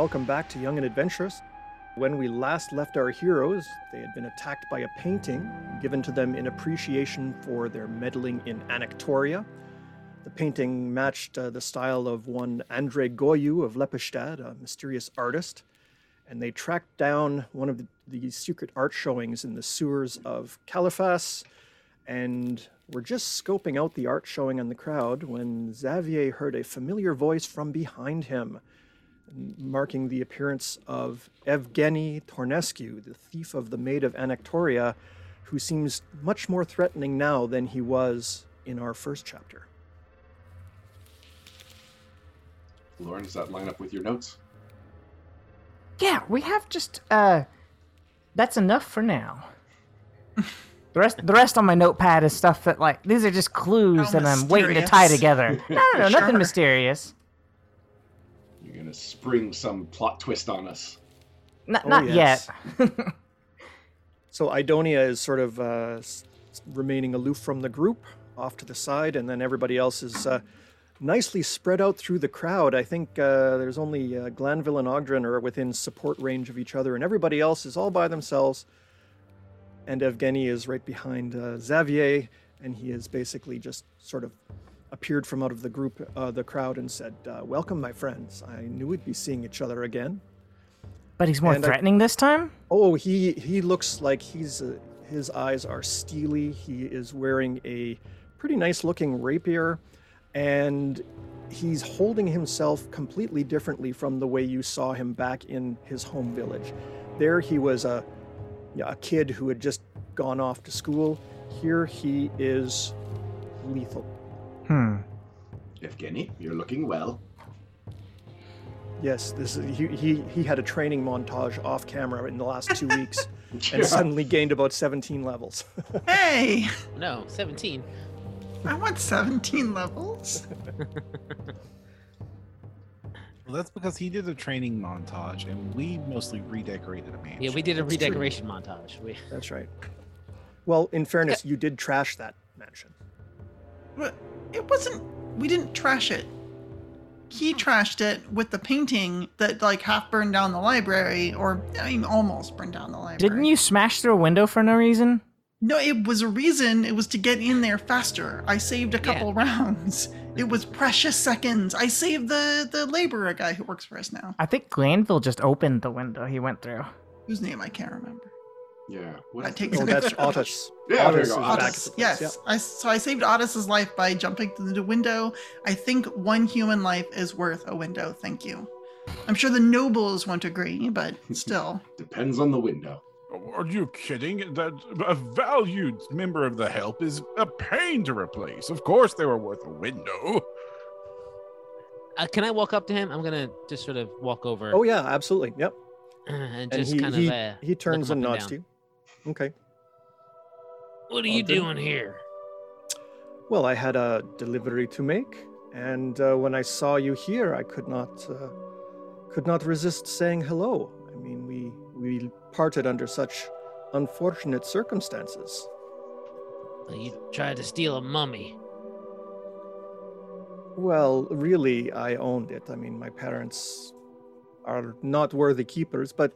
Welcome back to Young and Adventurous. When we last left our heroes, they had been attacked by a painting given to them in appreciation for their meddling in Anactoria. The painting matched uh, the style of one Andrei Goyu of Lepidstadt, a mysterious artist, and they tracked down one of the, the secret art showings in the sewers of Caliphas and were just scoping out the art showing in the crowd when Xavier heard a familiar voice from behind him marking the appearance of Evgeny Tornescu, the thief of the Maid of Anactoria, who seems much more threatening now than he was in our first chapter. Lauren, does that line up with your notes? Yeah, we have just uh that's enough for now. the rest the rest on my notepad is stuff that like these are just clues How that I'm waiting to tie together. No, no, no, nothing mysterious. You're gonna spring some plot twist on us. N- Oh, not yes. yet. So Idonia is sort of uh, remaining aloof from the group, off to the side, and then everybody else is uh, nicely spread out through the crowd. I think uh, there's only uh, Glanville and Ogden are within support range of each other, and everybody else is all by themselves. And Evgeny is right behind uh, Xavier, and he is basically just sort of appeared from out of the group, uh, the crowd, and said, uh, "Welcome, my friends. I knew we'd be seeing each other again." but he's more And I- threatening this time? Oh, he he looks like he's uh, his eyes are steely. He is wearing a pretty nice looking rapier, and he's holding himself completely differently from the way you saw him back in his home village. There, he was a a kid who had just gone off to school. Here, he is lethal. Hmm. Evgeny, you're looking well. Yes, this is, he, he he had a training montage off camera in the last two weeks, Yeah. and suddenly gained about 17 levels. Hey, No, 17. I want 17 levels. Well, that's because he did a training montage, and we mostly redecorated a mansion. Yeah, we did a That's true. redecoration montage. We, That's right. Well, in fairness, you did trash that mansion. But it wasn't. We didn't trash it. He hmm. trashed it with the painting that like half burned down the library, or I mean, almost burned down the library. Didn't you smash through a window for no reason? No, it was a reason. It was to get in there faster. I saved a couple rounds. It was precious seconds. I saved the the laborer guy who works for us now, I think Glanville just opened the window he went through. whose name I can't remember. Yeah. What I is take the- Oh, the- that's Otis. Yeah, there Otis you go. is back at Otis, yes. yeah. I, so I saved Otis's life by jumping through the window. I think one human life is worth a window. Thank you. I'm sure the nobles won't agree, but still. Depends on the window. Are you kidding? That a valued member of the help is a pain to replace. Of course, they were worth a window. uh, can I walk up to him? I'm gonna just sort of walk over Oh yeah, absolutely. Yep. and And he kind he, of. Uh, he turns and up and nods to you. Okay. what are you Ogden? doing here? Well, I had a delivery to make, and uh, when I saw you here, I could not uh, could not resist saying hello. I mean, we we parted under such unfortunate circumstances. You tried to steal a mummy. Well, really, I owned it. I mean, my parents are not worthy keepers, but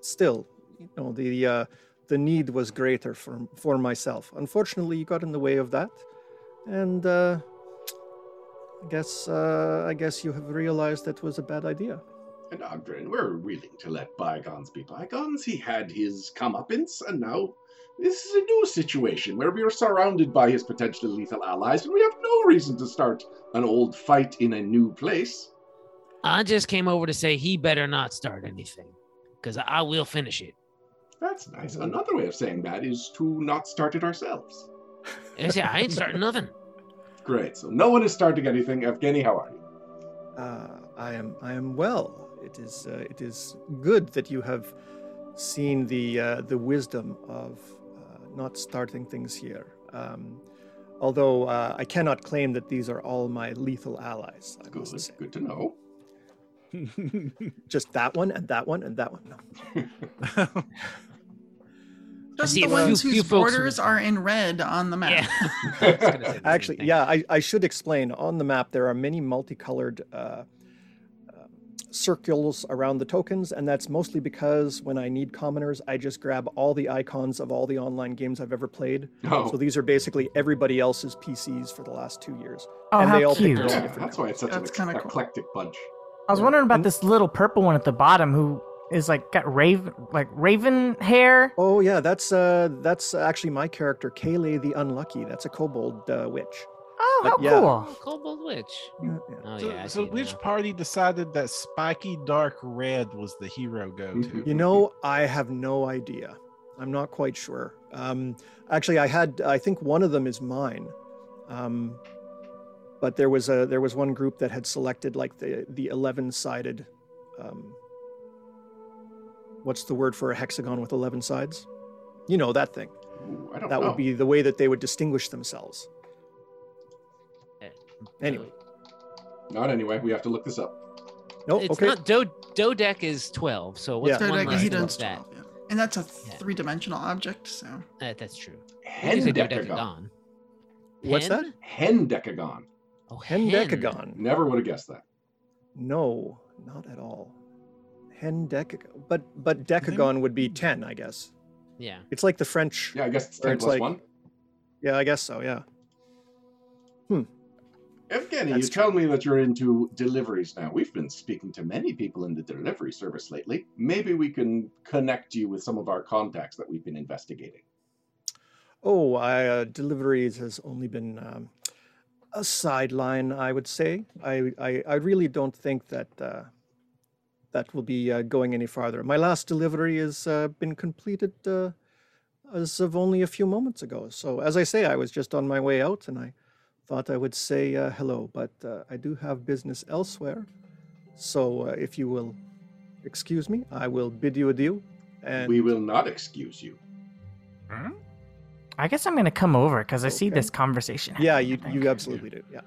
still, you know, the uh, the need was greater for for myself. Unfortunately, you got in the way of that, and uh, I guess uh, I guess you have realized that was a bad idea. And Ogdrin, we're willing to let bygones be bygones. He had his comeuppance, and now this is a new situation where we are surrounded by his potentially lethal allies, and we have no reason to start an old fight in a new place. I just came over to say he better not start anything, because I will finish it. That's nice. Another way of saying that is to not start it ourselves. I say I ain't starting nothing. Great. So no one is starting anything. Evgeny, how are you? Uh, I am I am well. It is uh, it is good that you have seen the uh, the wisdom of uh, not starting things here. Um, although uh, I cannot claim that these are all my lethal allies. I Good. must say. Good to know. Just that one and that one and that one. No. Just the ones few whose folks borders with- are in red on the map. Yeah. I was gonna say the same Actually, thing. yeah, I, I should explain. On the map, there are many multicolored uh, uh, circles around the tokens, and that's mostly because when I need commoners, I just grab all the icons of all the online games I've ever played. Oh, So these are basically everybody else's PCs for the last two years. Oh, and how they all cute. picked yeah, all different that's why it's such That's an kinda cool. eclectic bunch. I was wondering about And- this little purple one at the bottom who is like got raven like raven hair. Oh yeah, that's uh that's actually my character, Kaylee the Unlucky. That's a kobold uh, witch. Oh, But how yeah. cool. Oh, Kobold Witch. Yeah, yeah. Oh so yeah. I so which now. party decided that spiky dark red was the hero go to? You know, I have no idea. I'm not quite sure. Um, actually, I had I think one of them is mine. Um, but there was a there was one group that had selected like the the 11 sided. Um, what's the word for a hexagon with 11 sides? You know that thing. Ooh, I don't That know. would be the way that they would distinguish themselves. Eh, Anyway. Not anyway. We have to look this up. No, It's okay. not do Dodec is twelve. So what's Yeah. So one like, less he than does that? 12, yeah. And that's a Yeah. three-dimensional object, so Uh, that's true. You can say Hendecagon. What's that? Hendecagon. Oh, hen. Hendecagon. Never would have guessed that. No, not at all. Hendecagon. But but decagon would be 10, I guess. Yeah. It's like the French. Yeah, I guess it's 10 it's plus like- 1. Yeah, I guess so. Yeah. Evgeny, That's you tell me that you're into deliveries now. We've been speaking to many people in the delivery service lately. Maybe we can connect you with some of our contacts that we've been investigating. Oh, I, uh, deliveries has only been um, a sideline, I would say. I, I, I really don't think that uh, that will be uh, going any farther. My last delivery has uh, been completed uh, as of only a few moments ago. So, as I say, I was just on my way out and I thought I would say uh, hello, but uh, I do have business elsewhere. So, uh, if you will excuse me, I will bid you adieu. And we will not excuse you. Huh? I guess I'm gonna come over because I see this conversation. yeah, you, you absolutely do. Yeah.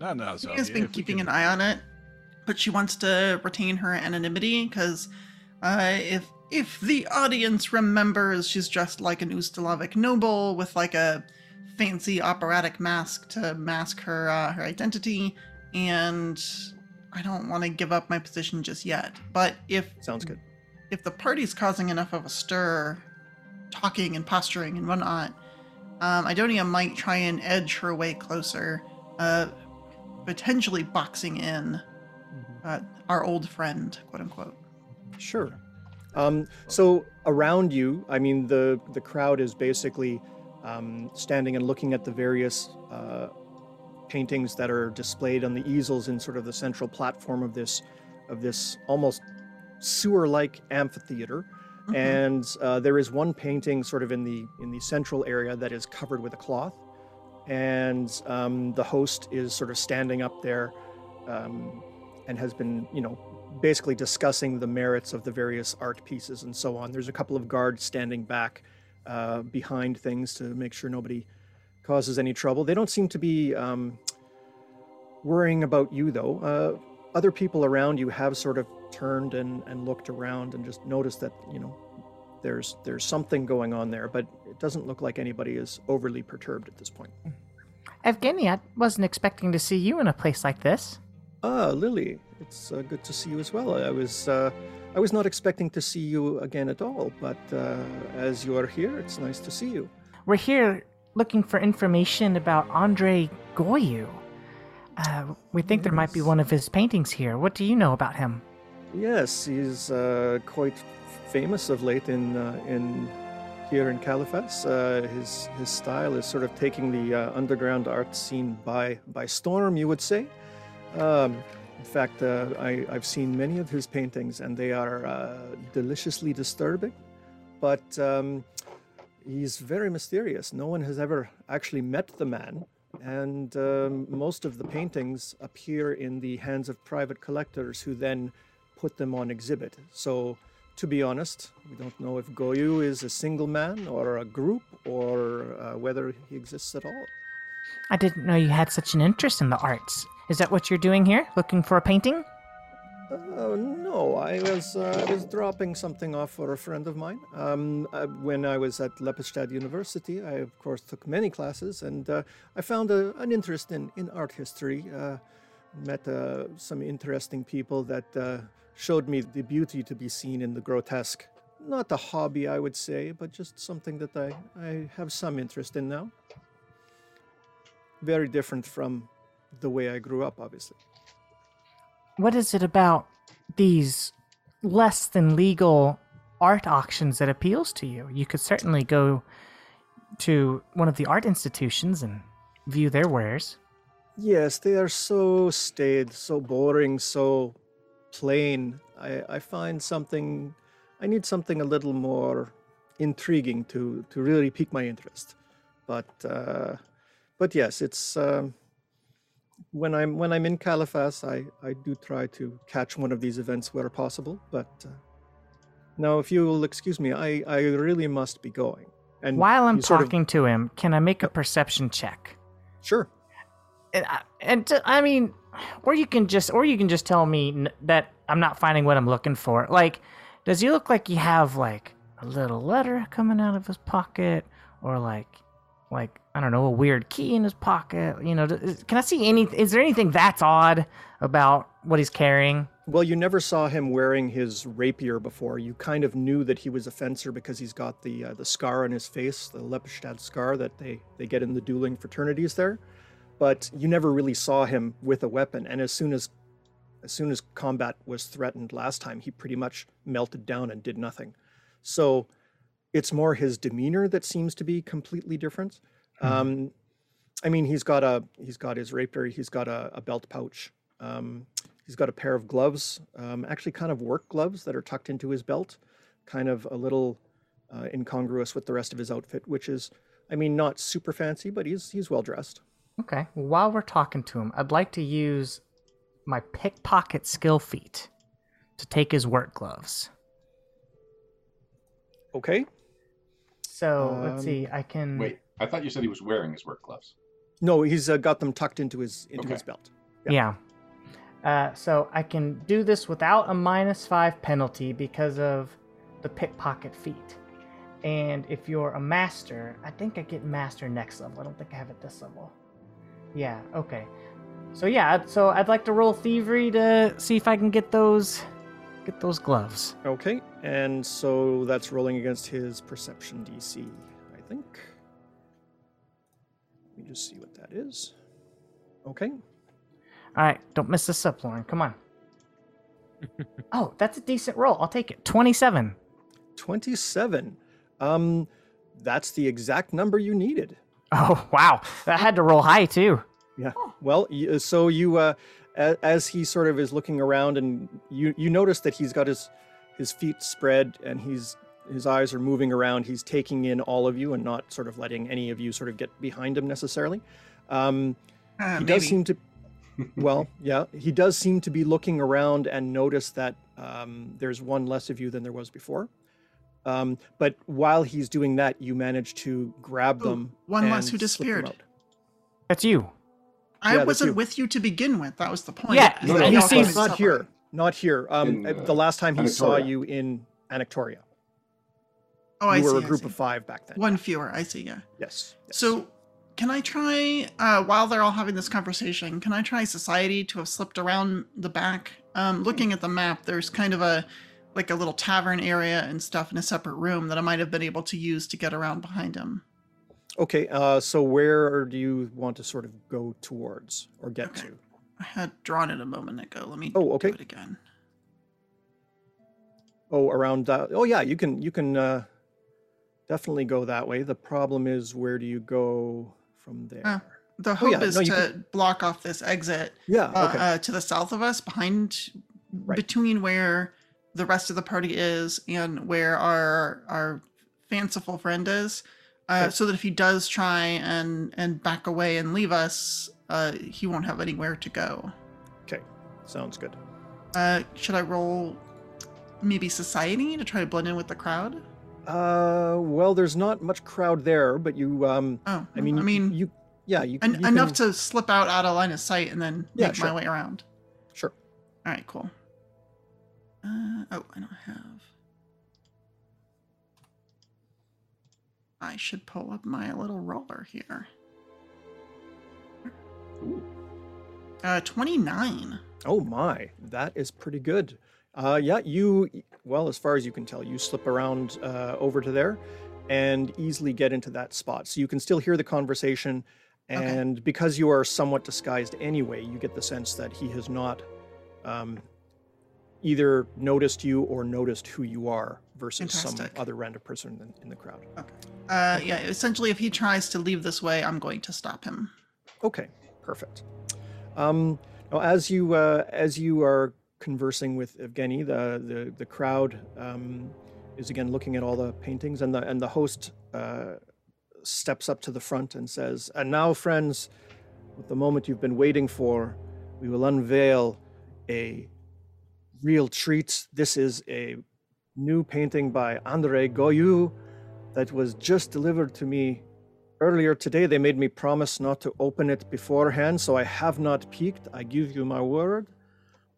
No, no. she So has been keeping an eye on it, but she wants to retain her anonymity because uh, if if the audience remembers, she's dressed like an Ustalavic noble with like a fancy operatic mask to mask her uh, her identity, and I don't want to give up my position just yet. But if Sounds good. if the party's causing enough of a stir, talking and posturing and whatnot, um, Idonia might try and edge her way closer, uh, potentially boxing in uh, our old friend, quote unquote. Sure. Um, so around you, I mean, the the crowd is basically um, standing and looking at the various uh, paintings that are displayed on the easels in sort of the central platform of this of this almost sewer-like amphitheater. Mhm. And uh, there is one painting sort of in the in the central area that is covered with a cloth, and um, the host is sort of standing up there um, and has been, you know, basically discussing the merits of the various art pieces and so on. There's a couple of guards standing back uh, behind things to make sure nobody causes any trouble. They don't seem to be um, worrying about you, though. Uh, other people around you have sort of turned and, and looked around and just noticed that, you know, there's there's something going on there, but it doesn't look like anybody is overly perturbed at this point. Evgeny, I wasn't expecting to see you in a place like this. Ah, Lily, it's uh, good to see you as well. I was uh, I was not expecting to see you again at all, but uh, as you are here, it's nice to see you. We're here looking for information about Andre Goyu. Uh, we think there might be one of his paintings here. What do you know about him? Yes, he's uh, quite famous of late in uh, in here in Caliphas. Uh, his his style is sort of taking the uh, underground art scene by by storm, you would say. Um, in fact, uh, I, I've seen many of his paintings, and they are uh, deliciously disturbing. But um, he's very mysterious. No one has ever actually met the man, and um, most of the paintings appear in the hands of private collectors who then put them on exhibit. So, to be honest, we don't know if Goyu is a single man or a group or uh, whether he exists at all. I didn't know you had such an interest in the arts. Is that what you're doing here? Looking for a painting? Uh, no, I was uh, I was dropping something off for a friend of mine. Um, uh, when I was at Lepidstadt University, I of course took many classes, and uh, I found a, an interest in, in art history. Uh, met uh, some interesting people that showed me the beauty to be seen in the grotesque. Not a hobby, I would say, but just something that I, I have some interest in now. Very different from the way I grew up, obviously. What is it about these less than legal art auctions that appeals to you? You could certainly go to one of the art institutions and view their wares. Yes, they are so staid, so boring, so plain. I, I find something, I need something a little more intriguing to, to really pique my interest. But, uh, but yes, it's, um, when I'm when I'm in Caliphas, I, I do try to catch one of these events where possible. But uh, now, if you will excuse me, I, I really must be going. And While I'm sort of- talking to him, can I make a uh, perception check? sure. And, I- and t- I mean, or you can just, or you can just tell me n- that I'm not finding what I'm looking for. Like, does he look like he have like a little letter coming out of his pocket, or like, like I don't know, a weird key in his pocket? You know, can I see any? Is there anything that's odd about what he's carrying? Well, you never saw him wearing his rapier before. You kind of knew that he was a fencer because he's got the uh, the scar on his face, the Lepidstadt scar that they they get in the dueling fraternities there. But you never really saw him with a weapon. And as soon as as soon as combat was threatened last time, he pretty much melted down and did nothing. So it's more his demeanor that seems to be completely different. Um, I mean, he's got a he's got his rapier, he's got a, a belt pouch. Um, He's got a pair of gloves, um, actually kind of work gloves that are tucked into his belt, kind of a little uh, incongruous with the rest of his outfit, which is, I mean, not super fancy, but he's he's well dressed. Okay. While we're talking to him, I'd like to use my pickpocket skill feat to take his work gloves. Okay. So let's Um, see. I can. Wait, I thought you said he was wearing his work gloves. No, he's uh, got them tucked into his into Okay. his belt. Yeah. Uh, so I can do this without a minus five penalty because of the pickpocket feat. And if you're a master, I think I get master next level. I don't think I have it this level. Yeah. Okay. So yeah. So I'd like to roll thievery to see if I can get those, get those gloves. Okay, and so that's rolling against his perception DC, I think. Let me just see what that is. Okay. All right. Don't miss this up, Lauren. Come on. oh, that's a decent roll. I'll take it. Twenty-seven. 27. Um, that's the exact number you needed. Oh wow. That had to roll high too. Yeah. Well, uh, so you, uh, a- as he sort of is looking around, and you you notice that he's got his his feet spread, and he's his eyes are moving around. He's taking in all of you, and not sort of letting any of you sort of get behind him necessarily. Um, Uh, he maybe. does seem to. Well, yeah, he does seem to be looking around and notice that um, there's one less of you than there was before. Um, but while he's doing that, you manage to grab Ooh, them. one less who disappeared. That's you. I Yeah, wasn't you. with you to begin with. That was the point. Yeah, is No, no, he y'all not, sees- not here. Not here. Um, In, uh, the last time he saw you in Anactoria. Oh, I you see. were a I group of five back then. One fewer. I see. Yeah. Yes. yes. So, can I try uh, while they're all having this conversation? Can I try society to have slipped around the back? Um, looking at the map, there's kind of a like a little tavern area and stuff in a separate room that I might have been able to use to get around behind him. Okay. Uh, so where do you want to sort of go towards or get Okay. to? I had drawn it a moment ago. Let me Oh, okay. do it again. Oh, around that. Oh, yeah. You can. You can uh, definitely go that way. The problem is, where do you go from there? Uh, The Oh, hope yeah, is no, to block off this exit yeah. uh, Okay. uh, to the south of us, behind, Right. between where the rest of the party is and where our our fanciful friend is, uh, so that if he does try and and back away and leave us, uh, he won't have anywhere to go. okay. Sounds good. Uh, should I roll maybe society to try to blend in with the crowd? Uh, well, there's not much crowd there, but you. Um, Oh, I mean, I mean, you. Yeah, you. en- you enough to slip out out of line of sight and then Yeah, make my way around. Sure. All right, cool. Uh, oh, I don't have. I should pull up my little roller here. Ooh. Uh, 29. Oh my, that is pretty good. Uh, yeah, you, well, as far as you can tell, you slip around uh, over to there and easily get into that spot. So you can still hear the conversation. Okay. And because you are somewhat disguised anyway, you get the sense that he has not um, either noticed you or noticed who you are versus some other random person in, in the crowd. Uh, yeah, essentially, if he tries to leave this way, I'm going to stop him. Okay, perfect. Um, now, as you uh, as you are conversing with Evgeny, the the, the crowd um, is again looking at all the paintings, and the and the host uh, steps up to the front and says, "And now, friends, with the moment you've been waiting for, we will unveil a real treat. This is a new painting by Andre Goyu that was just delivered to me Earlier today, they made me promise not to open it beforehand, so I have not peeked. I give you my word.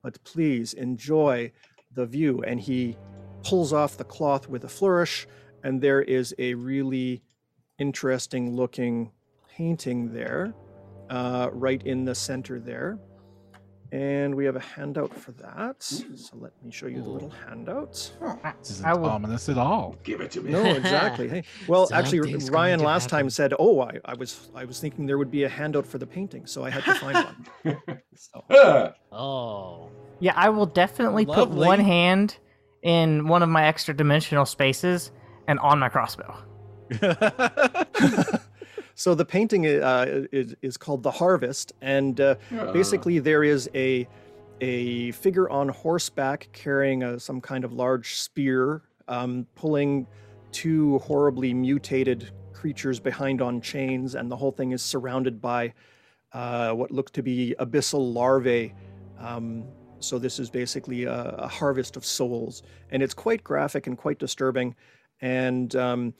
But please enjoy the view. And he pulls off the cloth with a flourish, and there is a really interesting looking painting there, uh, right in the center there. And we have a handout for that. So let me show you the little handout. Oh, I, This isn't I will. ominous at all. Give it to me. No, exactly. Hey, well, actually, Ryan last happen. time said, "Oh, I, I was, I was thinking there would be a handout for the painting, so I had to find one." So, Oh. Yeah, I will definitely put one hand in one of my extra dimensional spaces and on my crossbow. so the painting uh, is, is called the Harvest, and uh, ah. basically there is a a figure on horseback carrying a, some kind of large spear, um, pulling two horribly mutated creatures behind on chains, and the whole thing is surrounded by uh, what look to be abyssal larvae. Um, so this is basically a, a harvest of souls, and it's quite graphic and quite disturbing, and um,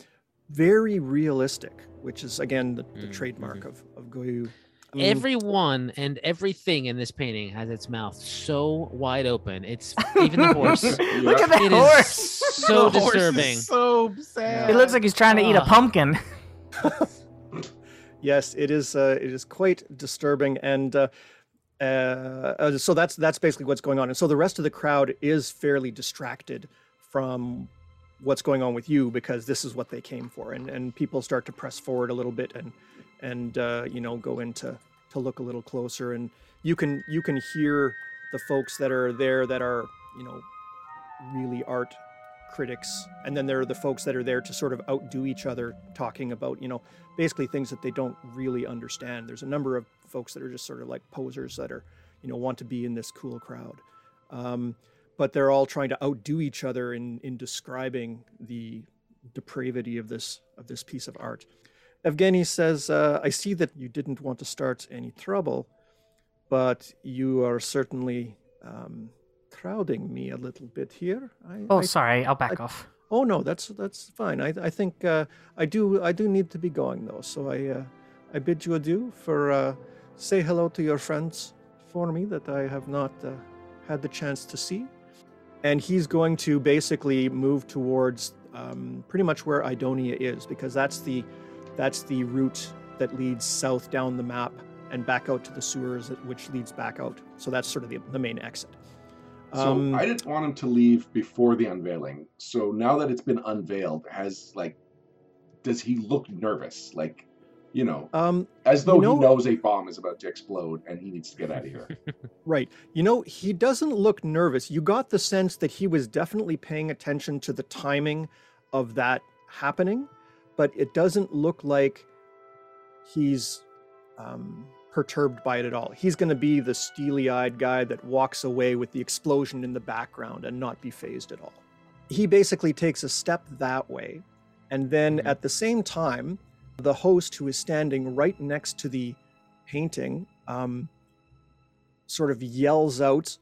very realistic, which is again the, the Mm, trademark of of Goyu. Um, Everyone and everything in this painting has its mouth so wide open. It's even the horse. Look at that It is horse. so The horse is disturbing. so sad. It looks like he's trying to eat a Ah. pumpkin. Yes, it is. Uh, it is quite disturbing, and uh, uh, uh, so that's that's basically what's going on. And so the rest of the crowd is fairly distracted from what's going on with you because this is what they came for, and and people start to press forward a little bit and and uh, you know go into to look a little closer, and you can you can hear the folks that are there that are you know really art critics. And then there are the folks that are there to sort of outdo each other talking about you know basically things that they don't really understand. There's a number of folks that are just sort of like posers that are you know want to be in this cool crowd. Um, but they're all trying to outdo each other in in describing the depravity of this of this piece of art evgeny says uh, i see that you didn't want to start any trouble but you are certainly um, crowding me a little bit here I, Oh, I sorry. I'll back off. Oh no, that's that's fine. I I think uh, I do I do need to be going though, so I uh, I bid you adieu. For uh, say hello to your friends for me that I have not uh, had the chance to see. And he's going to basically move towards um, pretty much where Idonia is because that's the that's the route that leads south down the map and back out to the sewers, which leads back out. So that's sort of the, the main exit. So Um, I didn't want him to leave before the unveiling. So now that it's been unveiled, has like, does he look nervous? Like, you know, um, as though know- he knows a bomb is about to explode and he needs to get out of here. Right. You know, he doesn't look nervous. You got the sense that he was definitely paying attention to the timing of that happening, but it doesn't look like he's um, perturbed by it at all. He's going to be the steely eyed guy that walks away with the explosion in the background and not be phased at all. He basically takes a step that way. And then Mhm. at the same time, the host who is standing right next to the painting um, sort of yells out,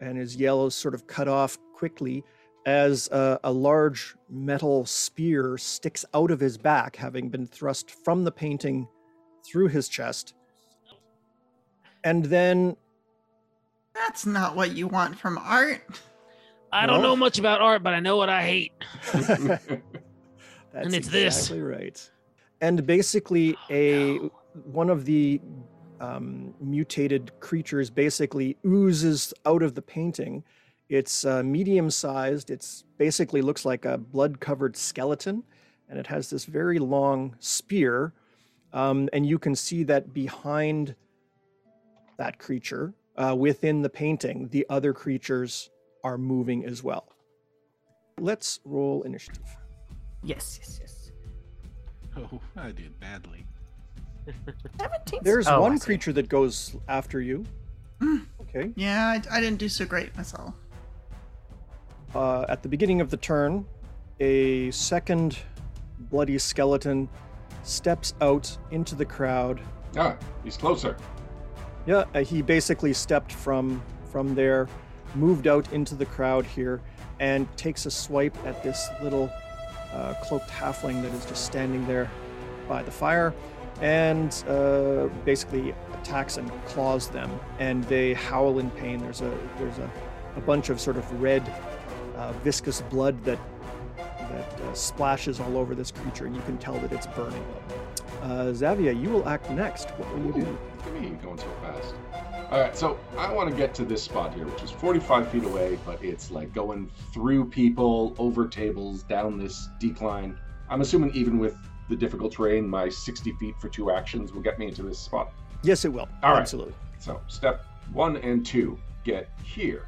and his yell is sort of cut off quickly as a, a large metal spear sticks out of his back, having been thrust from the painting through his chest. And then, That's not what you want from art. I don't Well- know much about art, but I know what I hate. that's it's this. exactly right. And basically, a one of the um, mutated creatures basically oozes out of the painting. It's uh, medium sized. It's basically looks like a blood covered skeleton, and it has this very long spear. Um, and you can see that behind that creature, uh, within the painting, the other creatures are moving as well. Let's roll initiative. Yes, yes, yes. Oh, I did badly. 17. There's Oh, I one see. creature that goes after you. Mm. Okay. Yeah, I, I didn't do so great myself. Uh, at the beginning of the turn, a second bloody skeleton steps out into the crowd. Ah, he's closer. Yeah, uh, he basically stepped from from there, moved out into the crowd here, and takes a swipe at this little uh, cloaked halfling that is just standing there by the fire, and uh, basically attacks and claws them, and they howl in pain. There's a there's a, a bunch of sort of red, uh, viscous blood that that uh, splashes all over this creature, and you can tell that it's burning. Uh, Xavier, you will act next. What will you do? Look at me going so fast. All right, so I want to get to this spot here, which is 45 feet away, but it's like going through people, over tables, down this decline. I'm assuming even with the difficult terrain, my 60 feet for two actions will get me into this spot. Yes, it will. All right. Absolutely. So step one and two get here.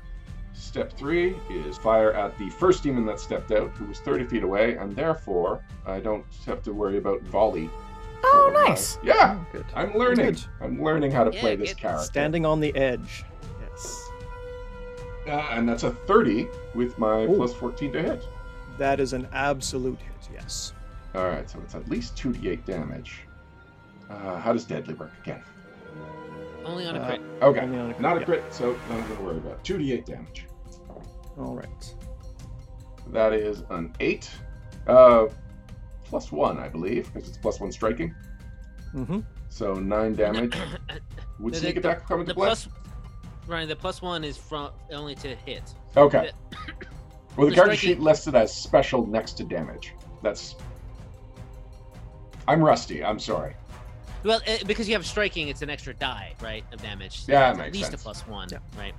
Step three is fire at the first demon that stepped out, who was 30 feet away, and therefore I don't have to worry about volley. Oh, for my- nice. Yeah, Oh, good. I'm learning. Good. I'm learning how to Yeah, play this get character. Standing on the edge. Yes. Uh, and that's a 30 with my Ooh. plus 14 to hit. That is an absolute hit. Yes. All right, so it's at least 2d8 damage. Uh, how does deadly work again? Only on a Uh, crit. Okay, Only on a crit, not a yeah. crit, so nothing to worry about. 2d8 damage. All right. That is an 8. Uh, plus 1, I believe, because it's plus 1 striking. Mm-hmm. So 9 damage. Would The- sneak the- attack come into The play? plus, Ryan, the plus one is from only to hit. Okay. Well, the the character sheet lists it as special next to damage. That's. I'm rusty. I'm sorry. Well, uh, because you have striking, it's an extra die, right, of damage. So Yeah, it's makes at least sense. a plus one, Yeah. right?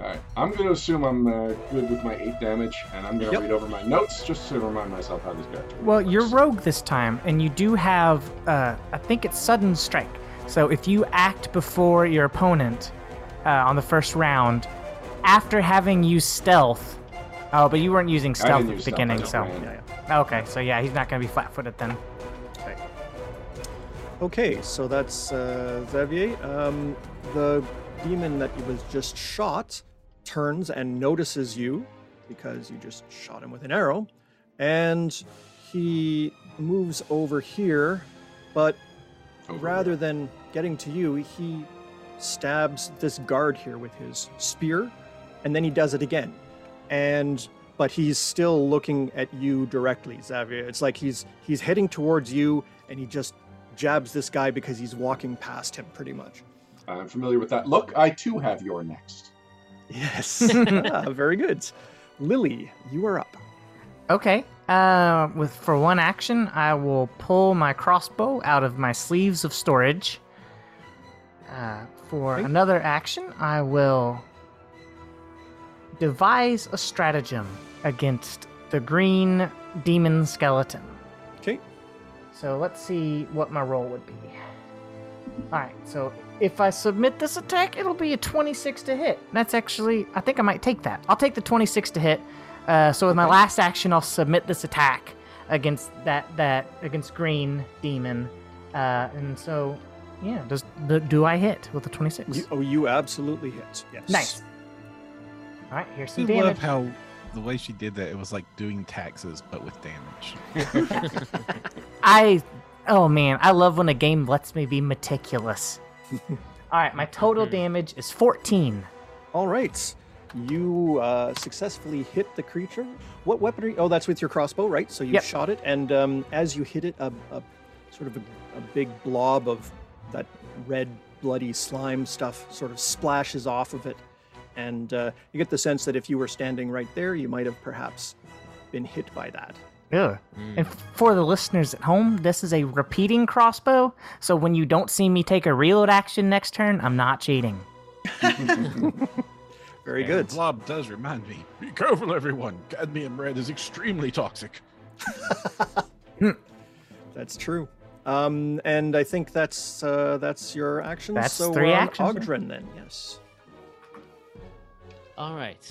All right. I'm going to assume I'm uh, good with my 8 damage, and I'm going to Yep. read over my notes just to remind myself how this character Well, you're rogue this time, and you do have, uh, I think it's sudden strike. So if you act before your opponent uh, on the first round, after having used stealth, oh, but you weren't using stealth at the stealth, beginning, so. Yeah, yeah. okay, so yeah, he's not gonna be flat-footed then. Okay, so that's uh, Xavier. Um, the demon that was just shot turns and notices you because you just shot him with an arrow, and he moves over here, but Over rather there. than getting to you, he stabs this guard here with his spear, and then he does it again. And but he's still looking at you directly, Xavier. It's like he's he's heading towards you, and he just jabs this guy because he's walking past him, pretty much. I'm familiar with that look. I too have your next. Yes, ah, very good. Lily, you are up. Okay. Uh, with for one action, I will pull my crossbow out of my sleeves of storage. Uh, for Okay. another action, I will devise a stratagem against the green demon skeleton. Okay. So let's see what my roll would be. All right. So if I submit this attack, it'll be a 26 to hit. That's actually, I think I might take that. I'll take the 26 to hit. Uh, so with my last action, I'll submit this attack against that that against green demon. Uh, and so, yeah, does do, do I hit with the 26? You, oh, you absolutely hit. Yes. Nice. All right, here's I some love how the way she did that, it was like doing taxes, but with damage. I oh man, I love when a game lets me be meticulous. All right, my total damage is 14. All right. You uh, successfully hit the creature. What weapon are you? Oh, that's with your crossbow, right? So you Yep. shot it, and um, as you hit it, a, a sort of a, a big blob of that red, bloody slime stuff sort of splashes off of it. And uh, you get the sense that if you were standing right there, you might have perhaps been hit by that. Ugh. Mm. And for the listeners at home, this is a repeating crossbow. So when you don't see me take a reload action next turn, I'm not cheating. Very And good. Blob does remind me. Be careful, everyone. Cadmium red is extremely toxic. That's true. Um, and I think that's uh, that's your action. That's so three um, actions, yeah. Ogdren then, yes. All right.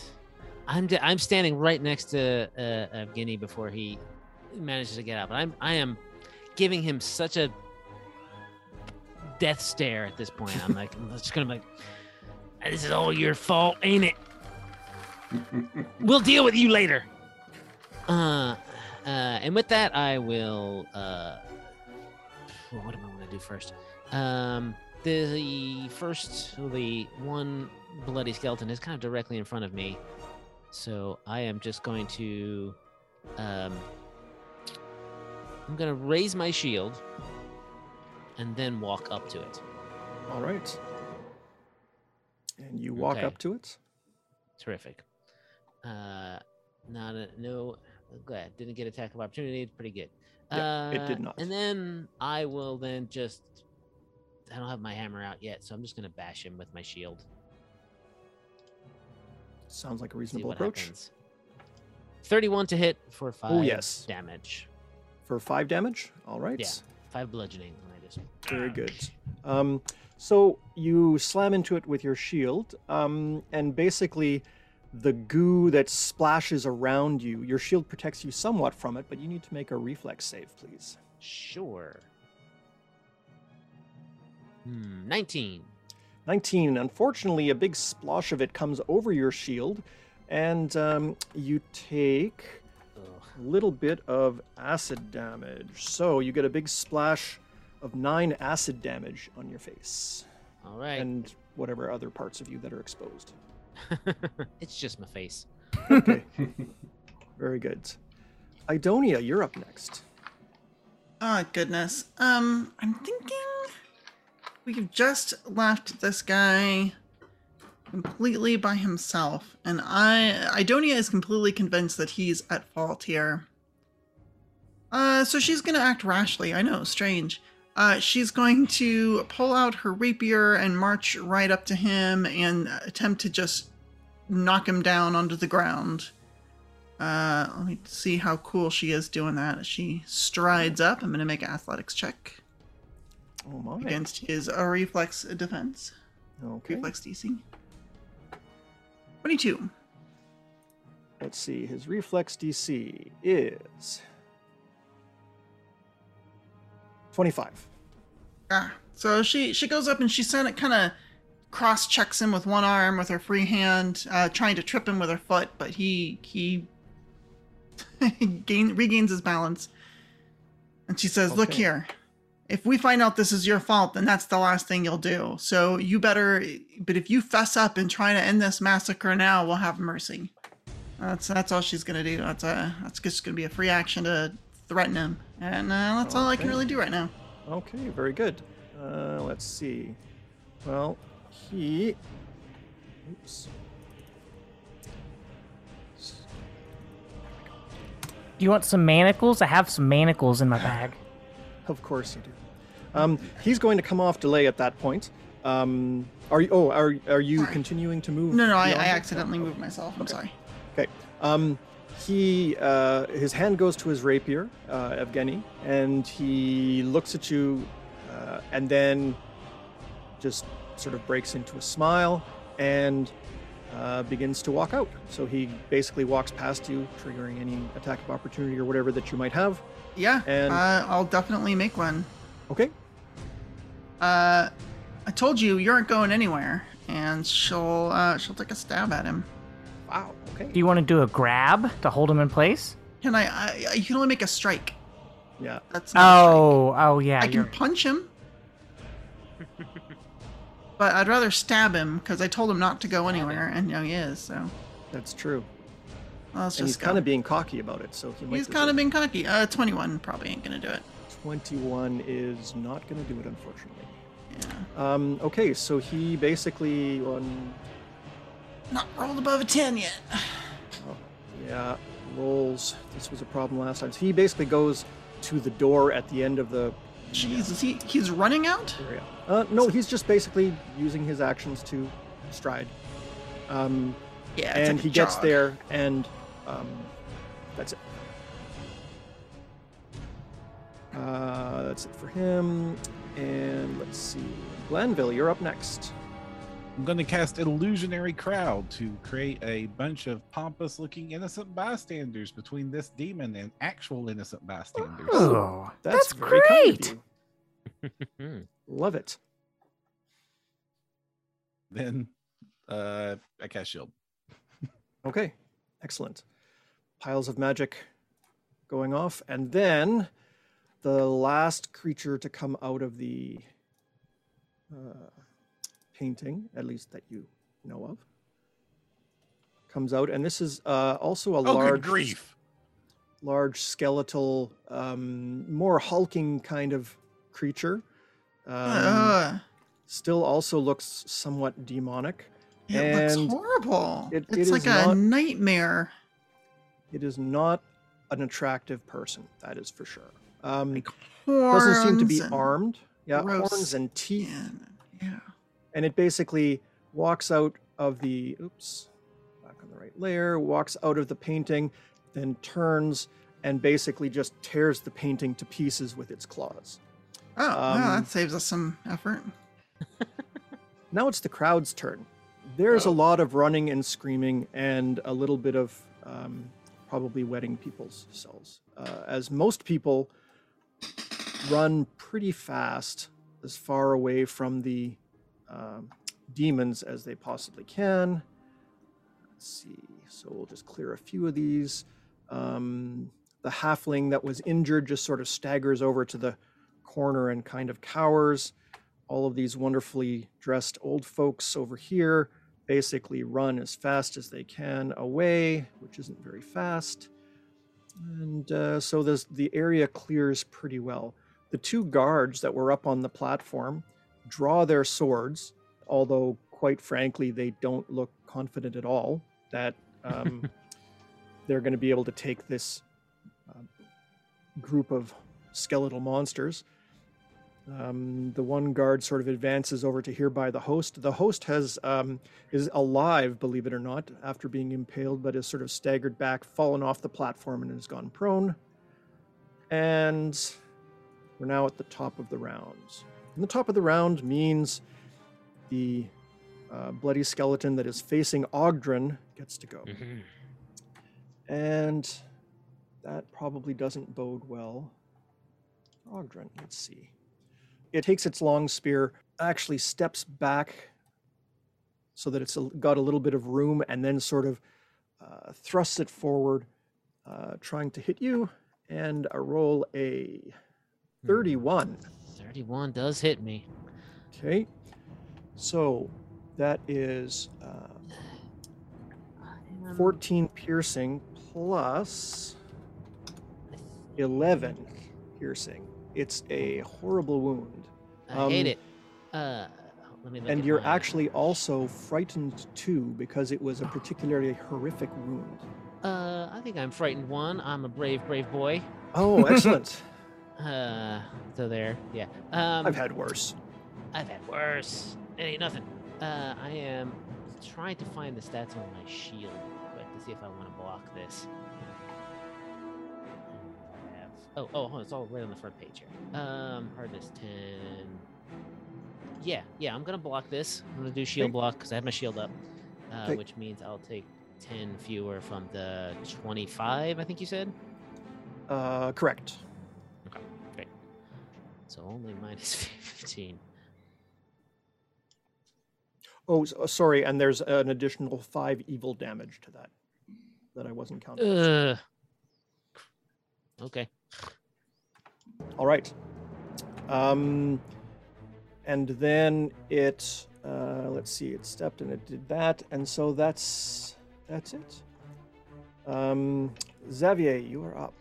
I'm d- I'm standing right next to uh, Evgeny before he manages to get out, but I'm I am giving him such a death stare at this point. I'm like I'm just gonna be like, this is all your fault, ain't it? we'll deal with you later. Uh, uh, and with that, I will. Uh, what am I going to do first? Um, the first, the one bloody skeleton is kind of directly in front of me, so I am just going to. Um, I'm going to raise my shield and then walk up to it. All right. And you walk Okay. up to it. Terrific. Uh, not a no. Glad didn't get attack of opportunity. It's pretty good. Yeah, it Uh, did not. And then I will then just. I don't have my hammer out yet, so I'm just gonna bash him with my shield. Sounds like a reasonable approach. happens. Thirty-one to hit for five. Oh, yes. damage. For five damage. All right. Yeah. Five bludgeoning. and I just Very good. Um, so you slam into it with your shield, um, and basically, the goo that splashes around you, your shield protects you somewhat from it, but you need to make a reflex save, please. sure. Hmm. Nineteen. 19. Unfortunately, a big splosh of it comes over your shield, and um, you take little bit of acid damage. So you get a big splash of nine acid damage on your face, All right. and whatever other parts of you that are exposed. it's just my face. Okay. Very good. Idonia, you're up next. Oh goodness. Um, I'm thinking we've just left this guy completely by himself, and I Idonia is completely convinced that he's at fault here. Uh, so she's gonna act rashly. I know, strange. Uh, she's going to pull out her rapier and march right up to him and attempt to just knock him down onto the ground. Uh, let me see how cool she is doing that. She strides up, I'm going to make an athletics check Oh my. against his uh, reflex defense. Okay. Reflex DC. 22. Let's see. His reflex DC is 25. Ah, so she she goes up and she kind of kind of cross checks him with one arm with her free hand, uh, trying to trip him with her foot, but he he gain, regains his balance. And she says, "Look here, if we find out this is your fault, then that's the last thing you'll do. So you better. But if you fess up and try to end this massacre now, we'll have mercy." That's that's all she's gonna do. That's a that's just gonna be a free action to threaten him, and uh, that's all I can really do right now. Okay, very good. Uh, let's see. Well, he. Oops. Do you want some manacles? I have some manacles in my bag. Of course you do. Um, he's going to come off delay at that point. Um, are you? Oh, are are you continuing to move? No, no, I, I accidentally moved myself. I'm sorry. Okay. Um, he uh, his hand goes to his rapier, uh, Evgeny, and he looks at you, uh, and then just sort of breaks into a smile and uh, begins to walk out. So he basically walks past you, triggering any attack of opportunity or whatever that you might have. Yeah, And- uh, I'll definitely make one. Okay. Uh, I told you you aren't going anywhere, and she'll uh, she'll take a stab at him. Wow. Okay. Do you want to do a grab to hold him in place? Can I? I, I you can only make a strike. Yeah. That's not a strike. Oh, oh yeah. I can you're- punch him, but I'd rather stab him because I told him not to go anywhere, and now he is. So That's true. well, let's And he's just go. kind of being cocky about it, so he might. He's kind of being cocky. Uh, 21 probably ain't gonna do it. 21 is not going to do it, unfortunately. Yeah. Um, okay, so he basically on Not rolled above a 10 yet. yeah rolls. This was a problem last time. So he basically goes to the door at the end of the Jesus, he he's running out. area. Uh, no, he's just basically using his actions to stride. Um, Yeah, and like he gets jog. there, and um, that's it. Uh, that's it for him. And let's see, Glanville, you're up next. I'm going to cast Illusionary Crowd to create a bunch of pompous looking innocent bystanders between this demon and actual innocent bystanders. Oh, That's, that's, very kind of great. Love it. Then uh, I cast Shield. Okay, excellent. Piles of magic going off, and then the last creature to come out of the uh, painting, at least that you know of, comes out, and this is uh, also a Oh, large, good grief. large skeletal, um, more hulking kind of creature. Um, Uh, still, also looks somewhat demonic. it and looks horrible. it- it it's is like a not- nightmare. It is not an attractive person, that is for sure. Um, Like doesn't seem to be armed. Yeah, gross horns and teeth, skin. Yeah. and it basically walks out of the oops, back on the right layer, walks out of the painting, then turns and basically just tears the painting to pieces with its claws. Oh, well, Um, that saves us some effort. Now it's the crowd's turn. There's a Oh. lot of running and screaming and a little bit of um, probably wetting people's cells. Uh, as most people run pretty fast as far away from the um, demons as they possibly can. Let's see. So we'll just clear a few of these. Um, the halfling that was injured just sort of staggers over to the corner and kind of cowers all of these wonderfully dressed old folks over here basically run as fast as they can away, which isn't very fast. And uh, so this, the area clears pretty well. The two guards that were up on the platform draw their swords, although, quite frankly, they don't look confident at all that um, they're going to be able to take this uh, group of skeletal monsters. Um, the one guard sort of advances over to here by the host. The host has um, is alive, believe it or not, after being impaled, but is sort of staggered back, fallen off the platform, and has gone prone. And we're now at the top of the rounds. And the top of the round means the uh, bloody skeleton that is facing Ogdrin gets to go. Mhm. And that probably doesn't bode well. Ogdrin, let's see. It takes its long spear, actually steps back so that it's got a little bit of room, and then sort of uh, thrusts it forward, uh, trying to hit you. And I roll a 31. 31 does hit me. Okay. So that is uh, Um, 14 piercing plus 11 piercing. It's a horrible wound. I hate um, it. Uh, let me look And you're actually also frightened too because it was a particularly horrific wound. Uh, I think I'm frightened one. I'm a brave, brave boy. Oh, excellent. Uh, so there, yeah. Um, I've had worse. I've had worse. It ain't nothing. Uh, I am trying to find the stats on my shield quick to see if I want to block this. And I have- Oh, oh, oh, it's all right on the front page here. Um, hardness 10. Yeah, yeah, I'm gonna block this. I'm gonna do shield block because I have my shield up, uh, which means I'll take 10 fewer from the 25, I think you said. Uh, correct. Okay, great. So only minus 15. Oh, uh, sorry. And there's an additional five evil damage to that that I wasn't counting. Ugh. Okay. All right. Um, and then it, uh, let's see, it stepped and it did that, and so that's that's it. Um, Xavier, you are up.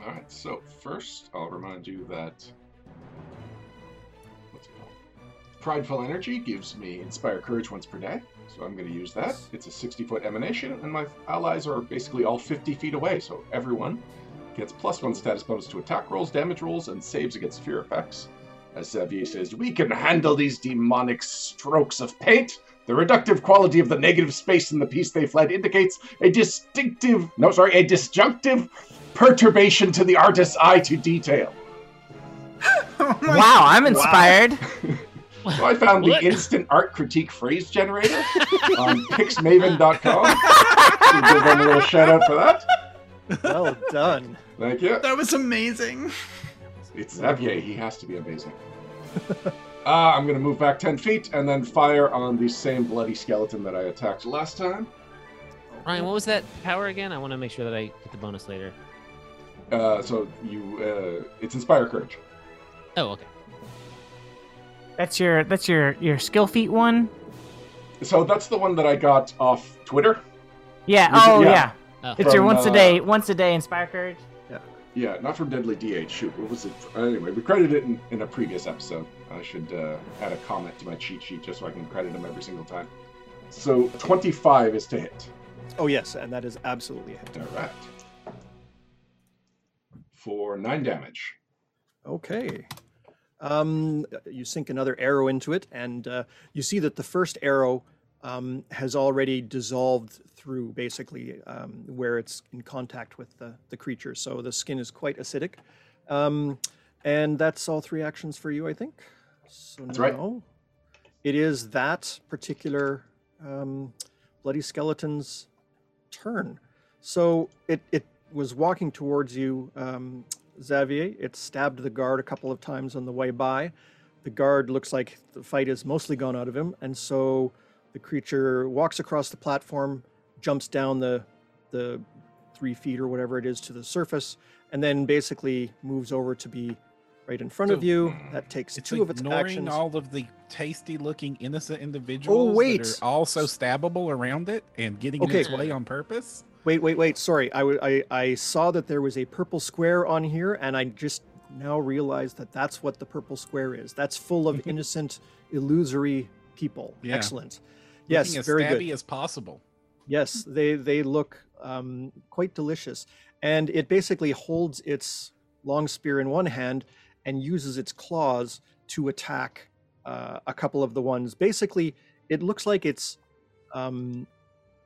All right. So first, I'll remind you that what's it called? Prideful Energy gives me Inspire Courage once per day, so I'm going to use that. It's a 60 foot emanation, and my allies are basically all 50 feet away, so everyone gets plus one status bonus to attack rolls, damage rolls, and saves against fear effects. As Xavier says, we can handle these demonic strokes of paint. The reductive quality of the negative space in the piece they fled indicates a distinctive, no, sorry, a disjunctive perturbation to the artist's eye to detail. Oh my Wow, I'm inspired. So I found the instant art critique phrase generator on pixmaven.com. So give them a little shout out for that. Well done. Thank you. That was amazing. It's Xavier. He has to be amazing. Uh, I'm going to move back 10 feet and then fire on the same bloody skeleton that I attacked last time. Ryan, what was that power again? I want to make sure that I get the bonus later. Uh, so you, uh, it's Inspire Courage. Oh, okay. That's your that's your your skill feat one. So that's the one that I got off Twitter. Yeah. Was it- Oh yeah. yeah. Oh. It's your From, once a uh, day once a day inspire courage. Yeah, yeah, not from Deadly DH. Shoot, what was it? Anyway, we credited it in, in a previous episode. I should uh, add a comment to my cheat sheet just so I can credit him every single time. So 25 is to hit. Oh yes, and that is absolutely a hit. All right. For nine damage. Okay. Um, you sink another arrow into it, and uh, you see that the first arrow um, has already dissolved through basically um, where it's in contact with the, the creature. So the skin is quite acidic. Um, and that's all three actions for you, I think. So That's right. it is that particular um, bloody skeleton's turn. So it, it was walking towards you, um, Xavier. It stabbed the guard a couple of times on the way by. The guard looks like the fight is mostly gone out of him, and so the creature walks across the platform, jumps down the the three feet or whatever it is to the surface, and then basically moves over to be right in front of you. Mm, that takes two of its actions. all of the tasty-looking innocent individuals oh, wait. are also stabbable around it and getting in Okay. its way on purpose. Wait, wait, wait. Sorry, I, w- I, I saw that there was a purple square on here, and I just now realized that that's what the purple square is. That's full of innocent, illusory people. Yeah. Excellent. Yes, as very stabby good. as possible. Yes, they they look um, quite delicious, and it basically holds its long spear in one hand and uses its claws to attack uh, a couple of the ones. Basically, it looks like it's um,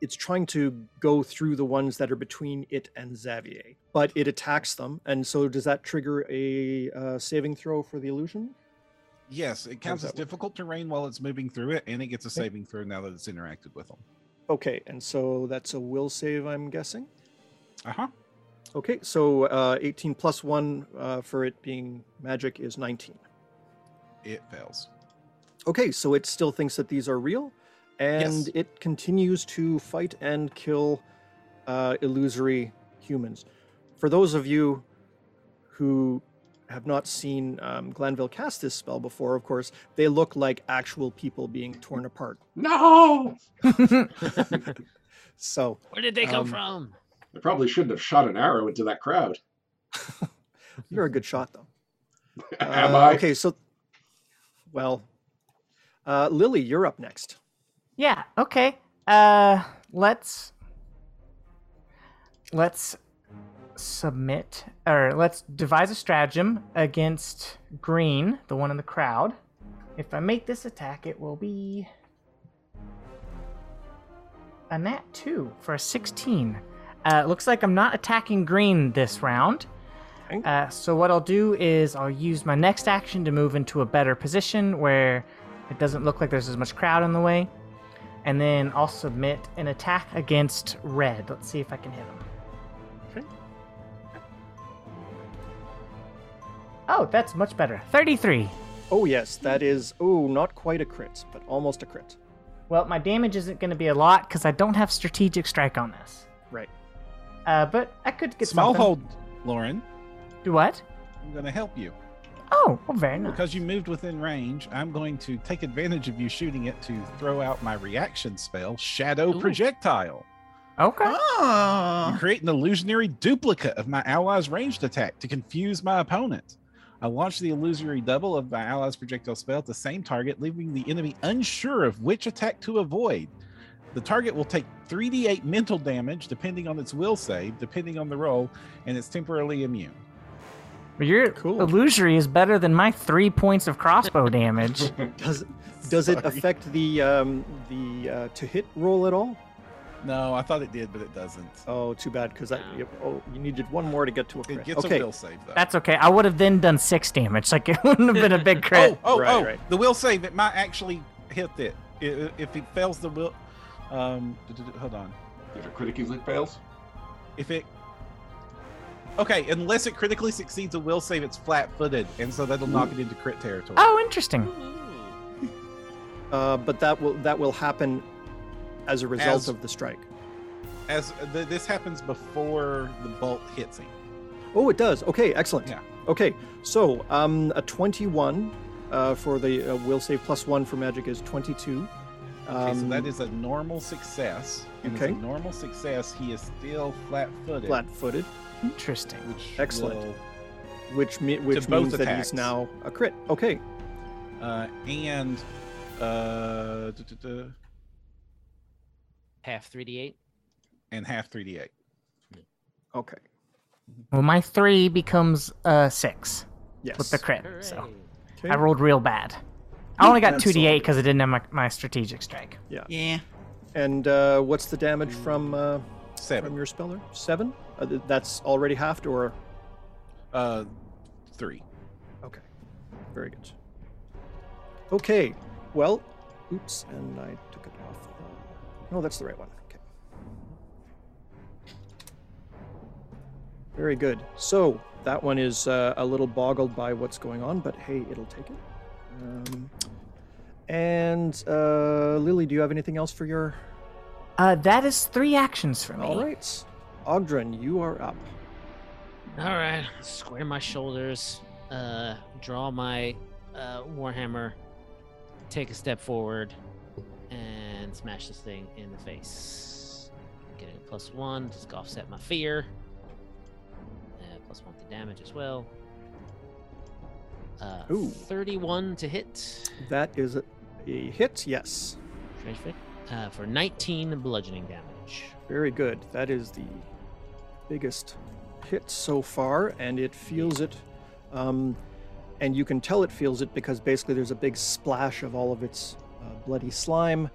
it's trying to go through the ones that are between it and Xavier, but it attacks them. And so, does that trigger a uh, saving throw for the illusion? Yes, it counts as difficult work? difficult terrain while it's moving through it, and it gets a saving throw now that it's interacted with them. Okay, and so that's a will save, I'm guessing. Uh huh. Okay, so uh, 18 plus 1 uh, for it being magic is 19. It fails. Okay, so it still thinks that these are real, and Yes. it continues to fight and kill uh, illusory humans. For those of you who have not seen um, Glanville cast this spell before, of course, they look like actual people being torn apart. No! So, Where did they come Um, from? I probably shouldn't have shot an arrow into that crowd. you're a good shot, though. Am Uh, I? Okay, so, well, uh, Lily, you're up next. Yeah, okay. Uh let's let's submit or let's devise a stratagem against green, the one in the crowd. If I make this attack, it will be a nat 2 for a 16. Uh, looks like I'm not attacking green this round. Uh, so what I'll do is I'll use my next action to move into a better position where it doesn't look like there's as much crowd in the way. And then I'll submit an attack against red. Let's see if I can hit him. Okay. Oh, that's much better. 33. Oh, yes, that is, oh, not quite a crit, but almost a crit. Well, my damage isn't going to be a lot because I don't have strategic strike on this. Right. Uh, but I could get Small something. hold, Lauren. Do what? I'm going to help you. Oh, well, very nice. Because you moved within range, I'm going to take advantage of you shooting it to throw out my reaction spell, Shadow Ooh. Projectile. Okay. You Oh, create an illusionary duplicate of my ally's ranged attack to confuse my opponent. I launch the illusory double of my ally's projectile spell at the same target, leaving the enemy unsure of which attack to avoid. The target will take 3d8 mental damage depending on its will save, depending on the roll, and it's temporarily immune. Your Cool. illusory is better than my three points of crossbow damage. Does does it affect the um, the uh, to hit roll at all? No, I thought it did, but it doesn't. Oh, too bad because I No. you, oh you needed one more to get to a It crit. gets okay, a will save though. That's okay. I would have then done six damage. Like it wouldn't have been a big crit. Oh, oh, Right, oh! right. The will save it might actually hit it if it fails the will. Um, hold on. If it critically fails, If it okay, unless it critically succeeds a will save, it's flat-footed, and so that'll knock it into crit territory. Oh, interesting. Uh, but that will that will happen as a result As- of the strike. As th- this happens before the bolt hits him. Oh, it does. Okay, excellent. Yeah. Okay, so um, a 21 uh, for the uh, will save plus one for magic is 22. Okay, so that Um, a normal success. And as okay. a normal success, he is still flat-footed. flat-footed, Interesting. Which Excellent. will, which me- which both means that he's now a crit. Okay, uh, and uh, duh, duh, duh, Half 3d8. and half 3d8. okay, Well, my three becomes uh six yes. with the crit. So Okay. I rolled real bad. I only got That's two d8 because I didn't have my, my strategic strike. Yeah. yeah And uh, what's the damage from uh, Seven. from your speller? Seven. Uh, th- that's already halved, or Uh, three. okay, very good. Okay, well, oops, and I took it off. No, that's the right one. Okay. Very good. So that one is uh, a little boggled by what's going on, but hey, it'll take it. Um, and uh, Lily, do you have anything else for your? Uh, that is three actions for me. All right, Ogdrin, you are up. All right, square my shoulders, uh, draw my uh, warhammer, take a step forward, and smash this thing in the face. Getting a plus one, just offset my fear. Uh, plus one to damage as well. Uh, Ooh. 31 to hit. That is a, a hit. Yes. Uh, for 19 bludgeoning damage. Very good. That is the biggest hit so far, and it feels it. Um, and you can tell it feels it because basically there's a big splash of all of its uh, bloody slime,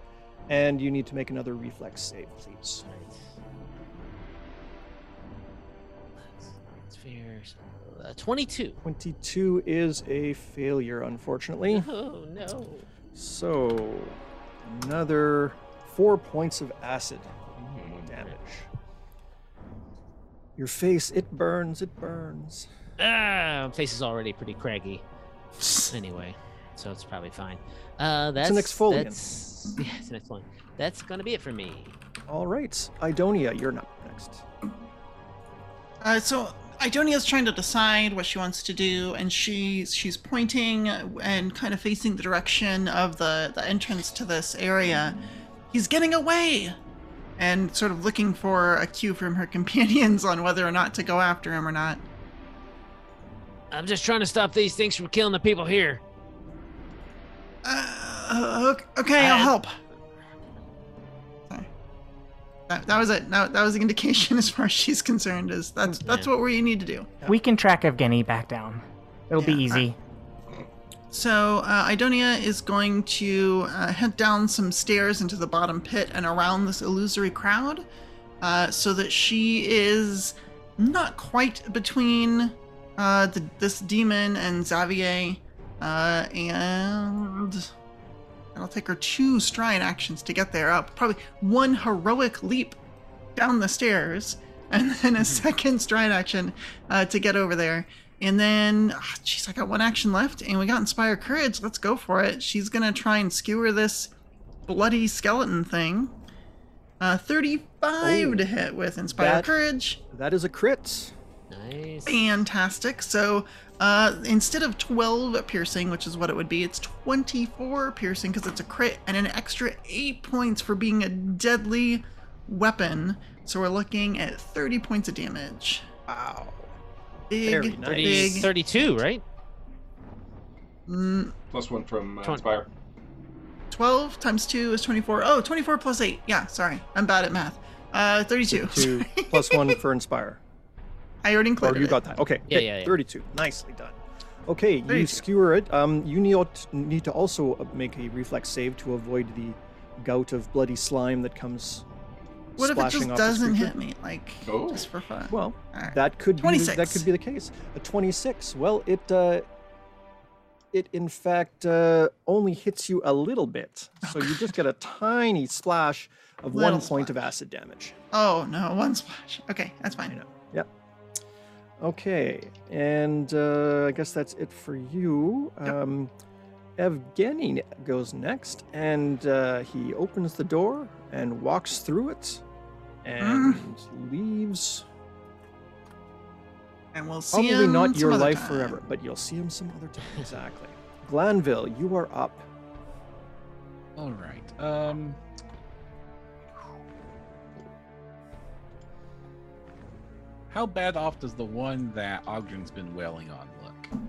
and you need to make another reflex save, please. Right. That's, that's fair. Uh, 22. 22 is a failure, unfortunately. Oh no. So, another four points of acid Mm, damage. Your face, it burns, it burns. Ah, face is already pretty craggy. Anyway, so it's probably fine. Uh, that's an exfoliant. That's, yeah, it's an exfoliant. That's gonna be it for me. All right, Idonia, you're not next. Uh, so Idonia's trying to decide what she wants to do, and she's she's pointing and kind of facing the direction of the the entrance to this area. He's getting away, and sort of looking for a cue from her companions on whether or not to go after him or not. I'm just trying to stop these things from killing the people here. Uh, ok- okay, I'll help. Sorry. That, that was it. That, that was the indication as far as she's concerned. Is that's that's what we need to do. We can track Evgeny back down. It'll be Yeah, easy. So uh, Idonia is going to uh, head down some stairs into the bottom pit and around this illusory crowd, uh, so that she is not quite between uh, the, this demon and Xavier, uh, and it'll take her two stride actions to get there. Up probably one heroic leap down the stairs, and then a second stride action uh, to get over there. And then, ah, jeez, I got one action left, and we got Inspire Courage. Let's go for it. She's gonna try and skewer this bloody skeleton thing. Uh, 35 Oh, to hit with Inspire that- Courage. That is a crit. Nice. Fantastic. So, uh, instead of 12 piercing, which is what it would be, it's 24 piercing because it's a crit, and an extra 8 points for being a deadly weapon. So we're looking at 30 points of damage. Wow. Big, Very nice. big 32, right? Mm, Plus one from uh, Inspire. 12 times 2 is 24. Oh, 24 plus 8. Yeah, sorry. I'm bad at math. Uh, 32. Two plus one for Inspire. I already Or included you it. got that. Okay. Yeah, okay, yeah, yeah. 32. Nicely done. Okay, you skewer it. Um, you need, need to also uh, make a reflex save to avoid the gout of bloody slime that comes What if it just doesn't hit me? Like, Oh. just for fun. Well, Alright. that could be the, that could be the case. A 26. Well, it uh, it in fact uh, only hits you a little bit, so you just get a tiny splash of one Little point of acid damage. Oh, no. One splash. Okay, that's fine. Yep. Okay, and uh, I guess that's it for you. Yep. Um, Evgeny goes next, and uh, he opens the door and walks through it, and Mm. leaves And we'll see Probably him not some your other life time. forever, but you'll see him some other time. Exactly. Glanville, you are up. All right. Um. How bad off does the one that Ogden's been wailing on look?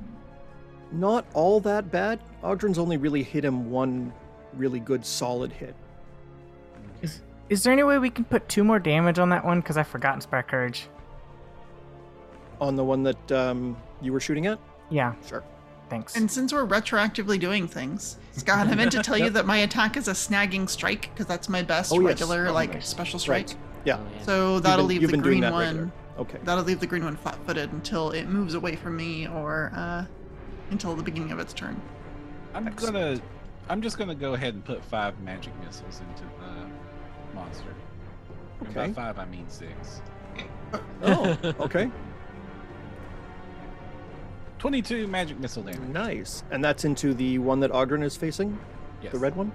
Not all that bad. Ogdrin's only really hit him one really good solid hit. Is, is there any way we can put two more damage on that one? Because I forgot Inspire Courage. On the one that um, you were shooting at? Yeah, Sure. thanks. And since we're retroactively doing things, Scott, I meant to tell you that my attack is a snagging strike because that's my best Oh, yes. regular Oh, like nice. special strike. Right. Yeah. So that'll been- leave you've the been doing green that one. regular. Okay. That'll leave the green one flat-footed until it moves away from me or uh, until the beginning of its turn. I'm Excellent. gonna. I'm just gonna go ahead and put five magic missiles into the monster. And by five, I mean six. Oh, okay. Twenty-two magic missile damage. nice. And that's into the one that Ogdrin is facing? Yes. The red one?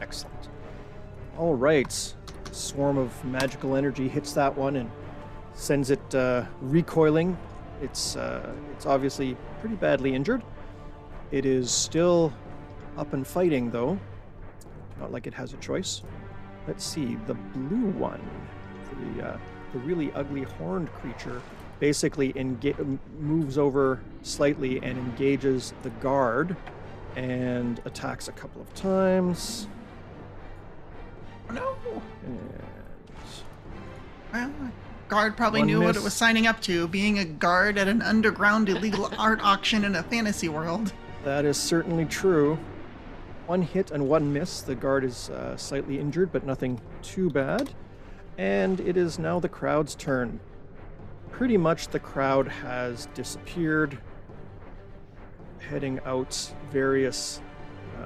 Excellent. All right. Swarm of magical energy hits that one and sends it uh, recoiling. It's uh, it's obviously pretty badly injured. It is still up and fighting though. Not like it has a choice. Let's see the blue one, the uh, the really ugly horned creature, basically enga- moves over slightly and engages the guard and attacks a couple of times. Oh, no. And Well, guard probably One knew what it was signing up to, being a guard at an underground illegal art auction in a fantasy world. that is certainly true. One hit and one miss. The guard is uh, slightly injured, but nothing too bad. And it is now the crowd's turn. Pretty much the crowd has disappeared, heading out various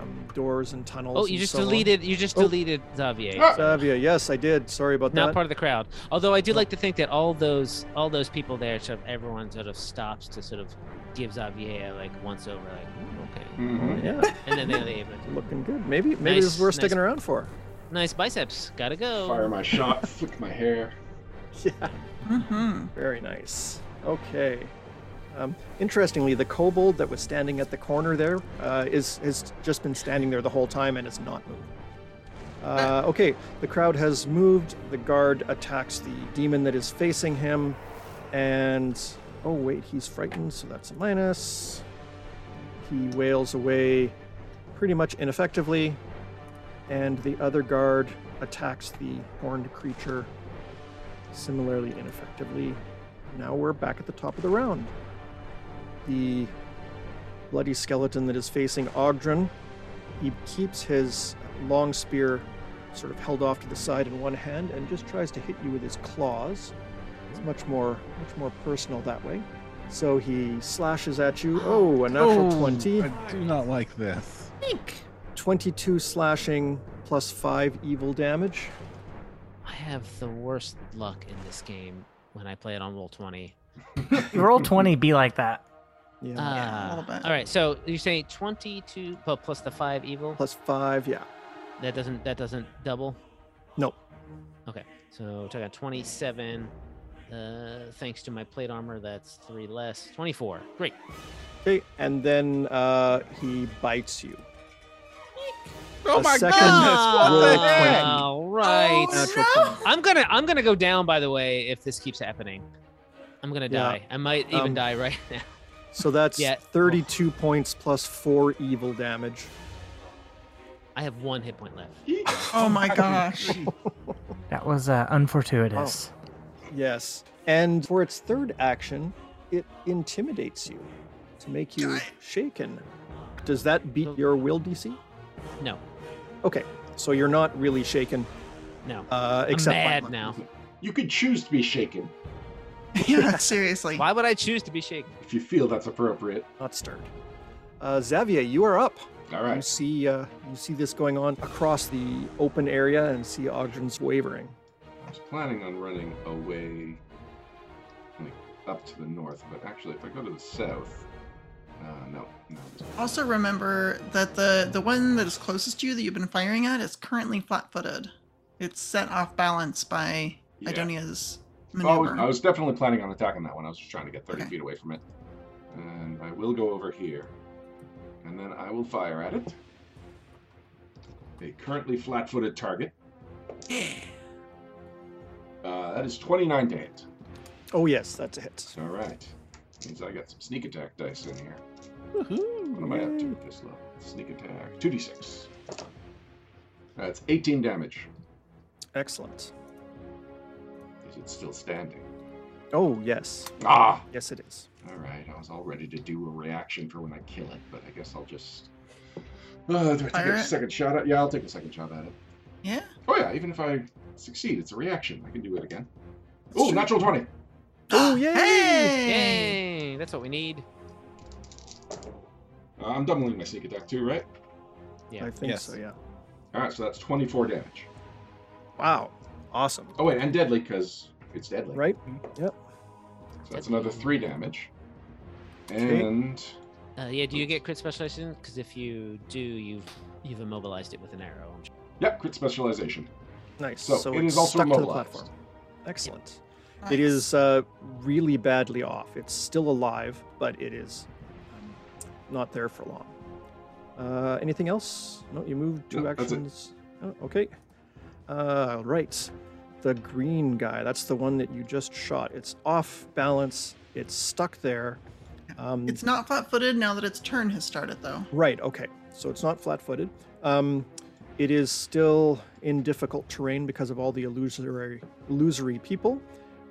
um, doors and tunnels. Oh, you and just so on. deleted. You just Oh. deleted Xavier. Ah! Xavier, yes, I did. Sorry about that. Not part of the crowd. Although I do No. like to think that all those all those people there, sort of everyone sort of stops to sort of give Xavier like once over, like "Ooh, okay, Mhm. yeah, and then they leave. looking good. Maybe maybe this is worth nice. sticking around for. Nice biceps. Gotta go. Fire my shot, flick my hair. Yeah. Mm-hmm. Very nice. Okay. Um, interestingly, the kobold that was standing at the corner there uh, is has just been standing there the whole time and has not moved. Uh, okay, the crowd has moved. The guard attacks the demon that is facing him, and oh wait, he's frightened, so that's a minus. He wails away pretty much ineffectively, and the other guard attacks the horned creature similarly ineffectively. Now we're back at the top of the round. The bloody skeleton that is facing Ogdrin, he keeps his long spear sort of held off to the side in one hand and just tries to hit you with his claws. It's much more much more personal that way. So he slashes at you. Oh, a natural Oh, 20. I do not like this. 22 slashing plus 5 evil damage. I have the worst luck in this game when I play it on roll twenty. Roll 20 be like that. Yeah. Yeah, a Uh, little bit. All right, so you say twenty-two well, plus the five evil. plus 5, yeah. That doesn't that doesn't double. Nope. Okay, so I got twenty-seven. Uh, thanks to my plate armor, that's three less. Twenty-four. Great. Okay, and then uh, he bites you. Oh A my second goodness! What the heck? All right. Oh, no! I'm gonna I'm gonna go down. By the way, if this keeps happening, I'm gonna Yeah, die. I might even um, die right now. So that's Yeah. 32 points plus four evil damage. I have one hit point left. Oh my gosh. That was uh, unfortuitous. Yes. And for its third action, it intimidates you to make you shaken. Does that beat your will DC? No, Okay, so you're not really shaken, no. uh, I'm except by mad now. You could choose to be shaken yeah, seriously. Why would I choose to be shaken? if you feel that's appropriate. Not stirred. Uh, Xavier, you are up. All You see, uh, you see this going on across the open area, and see Ogden's wavering. I was planning on running away, like up to the north, but actually, if I go to the south, uh, no, no. Also remember that the the one that is closest to you that you've been firing at is currently flat-footed. It's set off balance by Yeah. Idonia's Oh, I was. I was definitely planning on attacking that one. I was just trying to get 30 Okay. feet away from it. And I will go over here. And then I will fire at it. A currently flat footed target. Uh, that is 29 to hit. Oh yes, that's a hit. All right. Means I got some sneak attack dice in here. Woohoo! What am I up to at this level? Sneak attack. 2d6. That's 18 damage. Excellent. Is it still standing? Oh yes, Ah! yes it is. All right, I was all ready to do a reaction for when I kill it, but I guess I'll just. Uh, do I Fire take a it? second shot at? Yeah, I'll take a second shot at it. yeah. Oh yeah, even if I succeed, it's a reaction. I can do it again. Oh, true. natural twenty. Oh yay! Hey! Yay! That's what we need. Uh, I'm doubling my sneak attack too, right? Yeah. I think Yes. so. Yeah. All right, so that's twenty-four damage. Wow. Awesome. Oh wait, and deadly because it's deadly. Right. Yep. So that's another three damage. And Uh, yeah. Do you get crit specialization? Because if you do, you've you've immobilized it with an arrow. I'm sure. yep, crit specialization. Nice. So, it it's also stuck to the immobilized. platform. Excellent. Nice. It is uh, really badly off. It's still alive, but it is um, not there for long. Uh, anything else? No, you moved two No, that's it. actions. Oh, okay. Uh, right. The green guy. That's the one that you just shot. It's off balance. It's stuck there. Um, It's not flat-footed now that its turn has started, though. Right. Okay. So it's not flat-footed. Um, it is still in difficult terrain because of all the illusory, illusory people,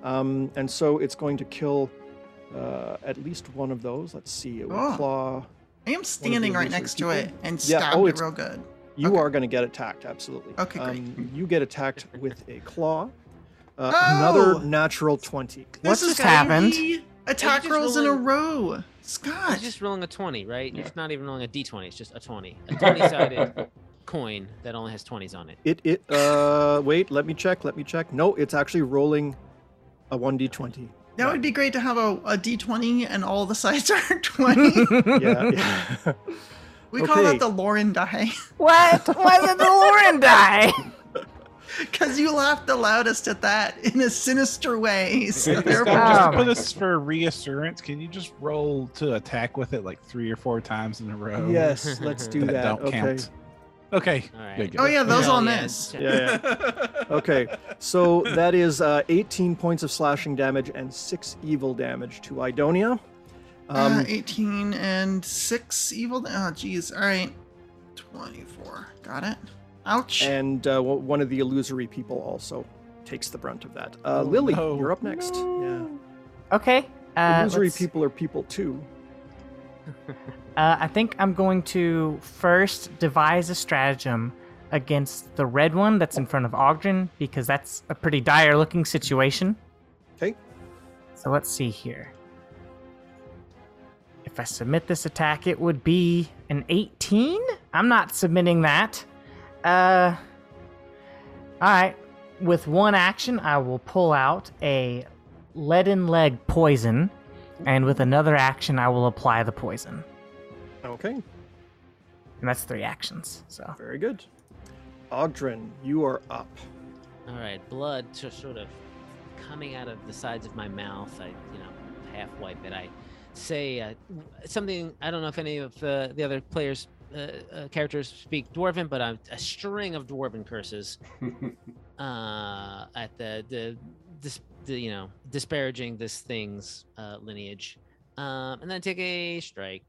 um, and so it's going to kill uh, at least one of those. Let's see. It will Oh. claw. I am standing right next to it and Yeah, stabbed oh, it real good. You Okay. are going to get attacked. Absolutely. Okay, great. Um, you get attacked with a claw. Uh, Oh! Another natural twenty. What This just happened? three Attack just rolls in a rolling- row. It's Scott. just rolling a twenty, right? Yeah. It's not even rolling a d20. It's just a twenty. A twenty-sided coin that only has twenties on it. It it. Uh, wait. Let me check. Let me check. No, it's actually rolling a one d twenty. That would be great to have a, a d20 and all the sides are 20. Yeah. yeah. We call Okay. that the Lauren die what? Why did the Lauren die? because you laughed the loudest at that in a sinister way. So Scott, therefore, just my put us for reassurance. Can you just roll to attack with it like three or four times in a row? Yes, let's do that, that. don't okay. count. Okay. All right. good, good. oh yeah, those Hell all yeah. miss. Yeah, Okay. So that is uh, 18 points of slashing damage and six evil damage to Idonia. Um, uh, 18 and 6 evil. da- Oh, geez. All right. 24. Got it. Ouch. and uh, one of the illusory people also takes the brunt of that. Uh, Oh, Lily, no. you're up next. Okay. Yeah. Uh, illusory let's- people are people too. Uh, I think I'm going to first devise a stratagem against the red one that's in front of Ogden because that's a pretty dire looking situation. Okay. So let's see here. If I submit this attack, it would be an 18. I'm not submitting that. Uh. Alright. With one action, I will pull out a leaden leg poison, and with another action, I will apply the poison. Okay. And that's three actions. So Very good. Ogdrin, you are up. All right, blood just sort of coming out of the sides of my mouth. I, you know, half wipe it. I say uh, something. I don't know if any of uh, the other players, uh, uh, characters speak Dwarven, but I'm a string of Dwarven curses uh, at the the, dis, the you know disparaging this thing's uh, lineage. Um, and then take a strike.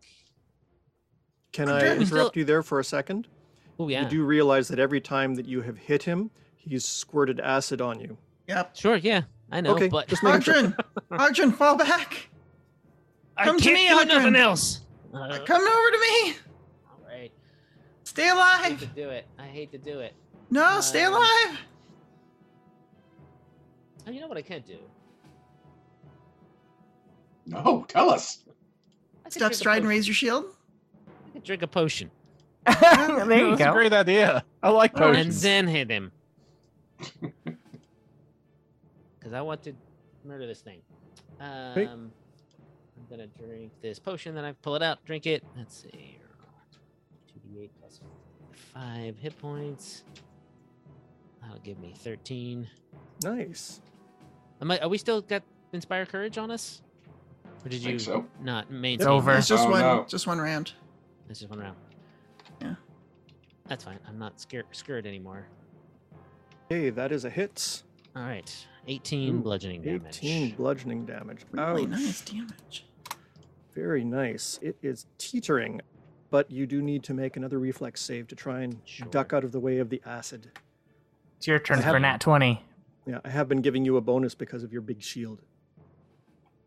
Can I'm I trying- interrupt you there for a second? Oh yeah. You do realize that every time that you have hit him, he's squirted acid on you. Yep. Sure. Yeah. I know. okay, but just making sure. Arjun, Arjun, fall back. I come to can't me, do Adrian. nothing else. Uh, Come over to me. all right. Stay I hate to alive. do it. I hate to do it. No, stay Um, alive. Oh, you know what I can't do? No, tell us. I could Step drink a stride and potion. raise your shield. I could drink a potion there you That's a go. great idea. I like Oh, and potions. then hit him. Because I want to murder this thing. Um, Hey. I'm gonna drink this potion. Then I pull it out, drink it. Let's see. Two d eight plus five hit points. That'll give me thirteen. Nice. Am I, are we still got inspire courage on us? Or did Think you so. not maintain? It's over. that? It's just Oh, one, no. just one round. It's just one round. Yeah. That's fine. I'm not scared scared anymore. Hey, that is a hit. All right. 18 Ooh, bludgeoning damage. 18 bludgeoning damage. Really Ouch. nice damage. Very nice. It is teetering, but you do need to make another reflex save to try and duck out of the way of the acid. It's your turn I for nat 20. Yeah, I have been giving you a bonus because of your big shield.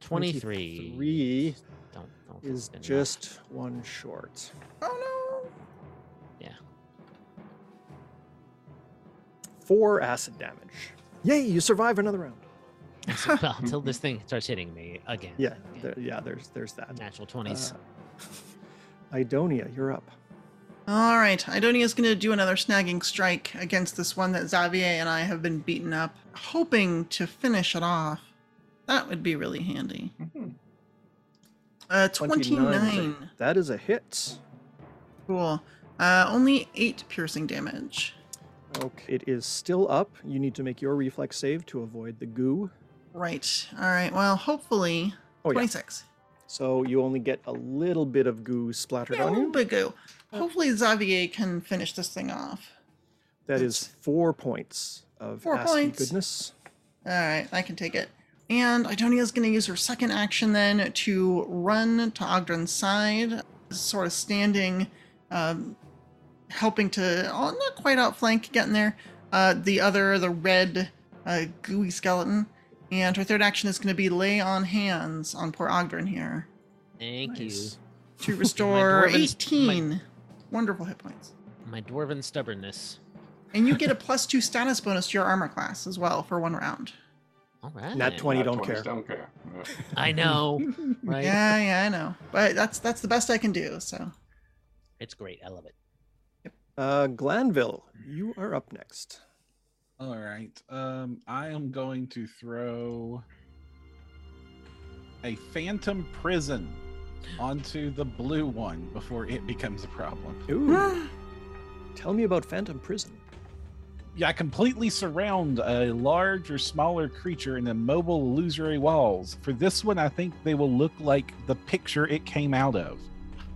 23. 23 Don't, don't is fucking just one short. Oh no! Yeah. Four acid damage. Yay, you survive another round. So- well, until this thing starts hitting me again. Yeah, and there, yeah. There's there's that. Natural 20s. Uh, Idonia, you're up. no. All right. Idonia's going to do another snagging strike against this one that Xavier and I have been beaten up, hoping to finish it off. That would be really handy. Mhm. Uh, 29 a- 29. That is a hit. Cool. Uh, only 8 piercing damage. Okay, it is still up. You need to make your reflex save to avoid the goo. Right. All right. Well, hopefully Oh yeah. 26. So you only get a little bit of goo splattered Yeah, a on little you. bit go. Hopefully Xavier can finish this thing off. That is That's- four points of Four points. goodness. All right, I can take it. And Idonia's going to use her second action then to run to Ogden's side, sort of standing, um, helping to, oh, not quite outflank, getting there. Uh, the other, the red, uh, gooey skeleton. And her third action is going to be lay on hands on poor Ogden here Thank Nice. to restore dwarven- 18 wonderful hit points. My dwarven stubbornness. And you get a plus two status bonus to your armor class as well for one round. All right. Nat 20 Nat don't 20s care. Don't care. I know. Right? Yeah, yeah, I know. But that's that's the best I can do. So It's great. I love it. Uh, Glanville, you are up next. All right. Um, I am going to throw a phantom prison onto the blue one before it becomes a problem. Ooh, tell me about Phantom Prison. Yeah, I completely surround a large or smaller creature in immobile illusory walls. For this one, I think they will look like the picture it came out of.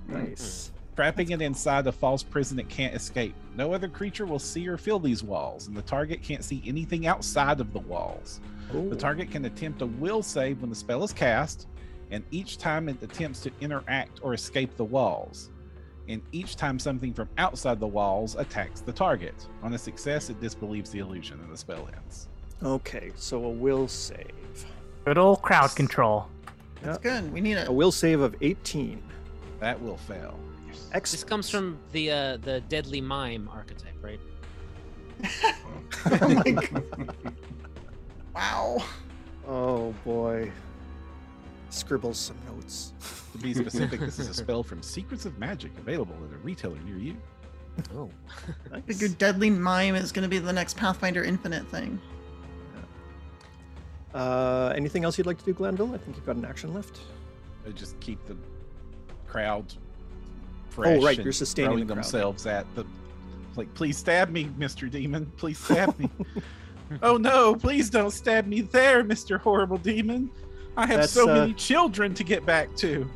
Nice. Trapping it inside a false prison it can't escape. No other creature will see or feel these walls, and the target can't see anything outside of the walls. The target can attempt a will save when the spell is cast, and each time it attempts to interact or escape the walls. And each time something from outside the walls attacks the target. On a success, it disbelieves the illusion and the spell ends. Okay, so a will save. Good old crowd control. that's good. We need A it. will save of 18. That will fail. This comes from the uh, the deadly mime archetype, right? oh my god! Wow. Oh boy. Scribbles some notes. To be specific, this is a spell from Secrets of Magic available at a retailer near you. Oh. I think your deadly mime is going to be the next Pathfinder Infinite thing. Uh, anything else you'd like to do, Glanville? I think you've got an action left. They just keep the crowd fresh. Oh, right, you're sustaining the themselves at the. Like, please stab me, Mr. Demon. Please stab me. oh no, please don't stab me there, Mr. Horrible Demon. I have That's, so uh, many children to get back to.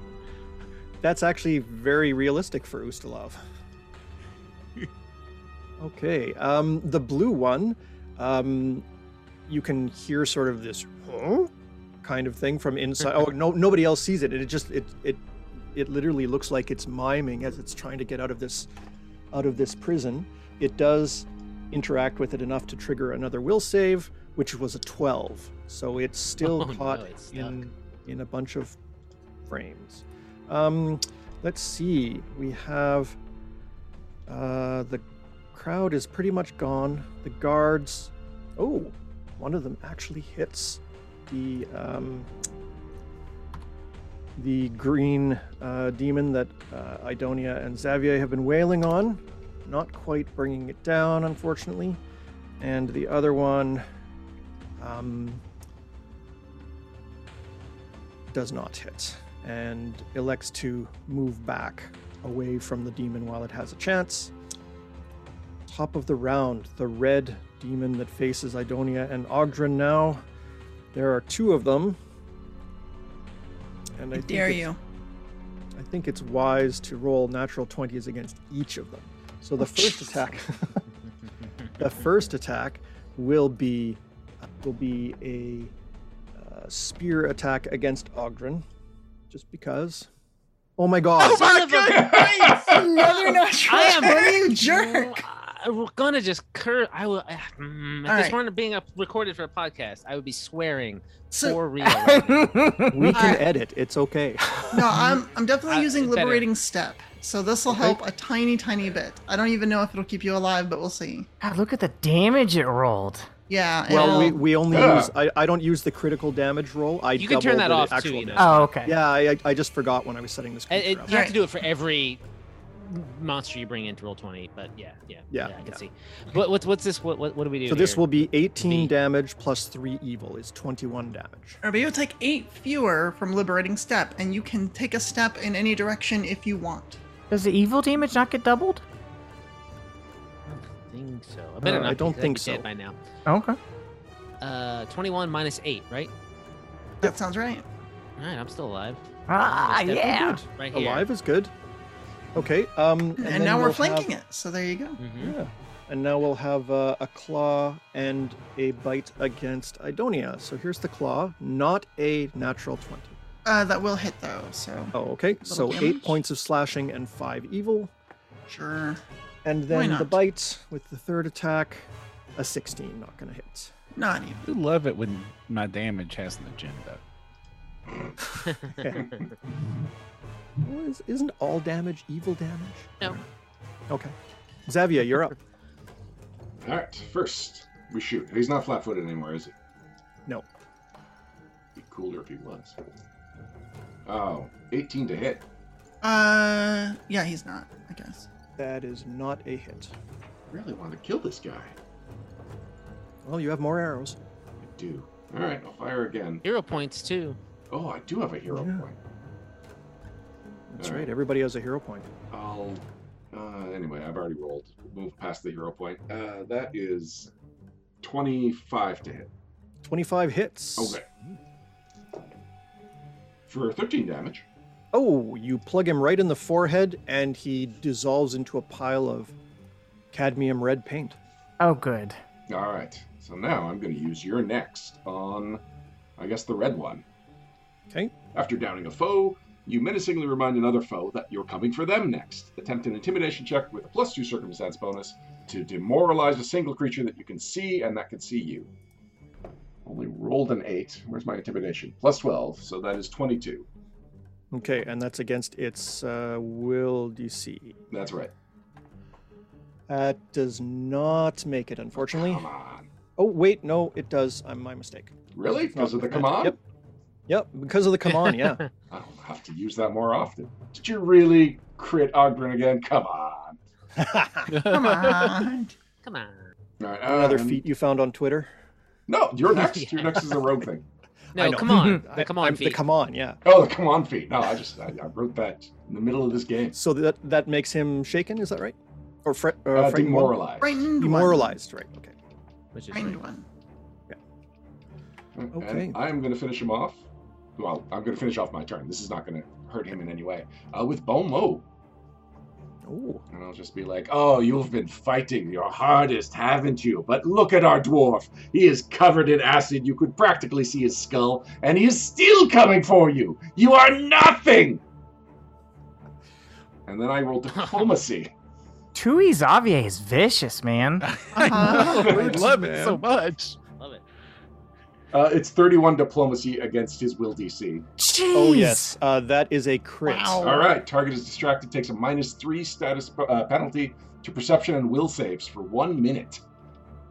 That's actually very realistic for Ustalav. okay, um, the blue one, um, you can hear sort of this huh? kind of thing from inside. oh no, nobody else sees it. It just it it it literally looks like it's miming as it's trying to get out of this out of this prison. It does interact with it enough to trigger another will save, which was a 12. So it's still Oh, no, caught it's in in a bunch of frames. Um, let's see. We have uh, the crowd is pretty much gone. The guards. Oh, one of them actually hits the um, the green uh, demon that uh, Idonia and Xavier have been wailing on. Not quite bringing it down, unfortunately. And the other one um, does not hit and elects to move back away from the demon while it has a chance. Top of the round, the red demon that faces Idonia and Ogdrin now. There are two of them. And I I dare it's- you. I think it's wise to roll natural 20s against each of them. So the Oh, first jeez. attack, the first attack will be will be a uh, spear attack against Ogdrin, just because. Oh my God! Oh my Son of a god! Another natural I am- 20, you jerk. I'm gonna just cur. I will. Uh, mm, if All this right. weren't being a, recorded for a podcast, I would be swearing So, for real. Right we can I- edit. It's okay. no, I'm I'm definitely Uh, using better. liberating step. So this will Okay. help a tiny, tiny bit. I don't even know if it'll keep you alive, but we'll see. God, look at the damage it rolled. Yeah. well, we, we only Yeah. use. I, I don't use the critical damage roll. I You can turn double that off, too, you know. damage. Oh, okay. Yeah, I, I just forgot when I was setting this. It, up. you have to do it for every monster you bring into roll twenty. But yeah, yeah, Yeah, I can yeah. see. What, what's what's this? What, what what do we do? So this will be 18 B. damage plus 3 evil is 21 damage. Or you'll take eight fewer from liberating step, and you can take a step in any direction if you want. Does the evil damage not get doubled? I don't think so. I better Uh, not. I don't 'cause I'd think be dead so. by now. Okay. Uh, twenty-one minus eight, right? That sounds right. All right, I'm still alive. Ah, yeah. Good. Right here. Alive is good. Okay. Um, and, And, then now we're we'll flanking have, it, so there you go. hmm Yeah. And now we'll have uh, a claw and a bite against Idonia. So here's the claw, not a natural 20. Uh, that will hit though, so Oh, okay. So Little eight points of slashing and five evil. sure. And then the not? bite with the third attack, a 16, not going to hit. Not even. I love it when my damage has an agenda. Well, is- isn't all damage evil damage? No. Okay. Xavier, you're up. Alright, first, we shoot. He's not flat footed anymore, is he? No. Be cooler if he was. Oh, 18 to hit. Uh, yeah, he's not. I guess. That is not a hit. Really want to kill this guy. Well, you have more arrows. I do. Alright, I'll fire again. Hero points too. Oh, I do have a hero Yeah. point. That's Alright. right. Everybody has a hero point. I'll. Uh, anyway, I've already rolled. Move past the hero point. Uh, that is 25 to hit. 25 hits. Okay. For 13 damage. Oh, you plug him right in the forehead and he dissolves into a pile of cadmium red paint. Oh, good. All right. So now I'm going to use your next on, I guess, the red one. Okay. After downing a foe, you menacingly remind another foe that you're coming for them next. Attempt an intimidation check with a plus two circumstance bonus to demoralize a single creature that you can see and that can see you. Only rolled an eight. Where's my intimidation? Plus 12, so that is 22. Okay, and that's against its uh, will DC. That's right. That does not make it, unfortunately. Come on. Oh, wait, no, it does. I'm my mistake. Really? Because of the on? Yep. Yep, because of the come on, yeah. I'll have to use that more often. Did you really crit Ogdrin again? Come on. Come on. Come on. All right, Another um, feat you found on Twitter. No, you're next. Your next is a rogue thing. No, know. come on. The come on I'm- feet. The come on, yeah. Oh, the come on feat. No, I just I, I wrote that in the middle of this game. So that that makes him shaken, is that right? Or fre- uh, Uh, frightened one? demoralized. One. Demoralized, right? Okay. Which is Frightened right. one. And Okay. I am going to finish him off. Well, I'm going to finish off my turn. This is not going to hurt him in any way. Uh, with Bon Mot. Ooh. And I'll just be like, Oh, you've been fighting your hardest, haven't you? But look at our dwarf. He is covered in acid. You could practically see his skull, and he is still coming for you. You are nothing! And then I roll diplomacy. Tui Xavier is vicious, man. I know. I love it so much. Love it. Uh, it's 31 diplomacy against his will DC. Jeez. Oh yes, uh, that is a crit. Wow. All right, target is distracted, takes a minus three status uh, penalty to perception and will saves for one minute.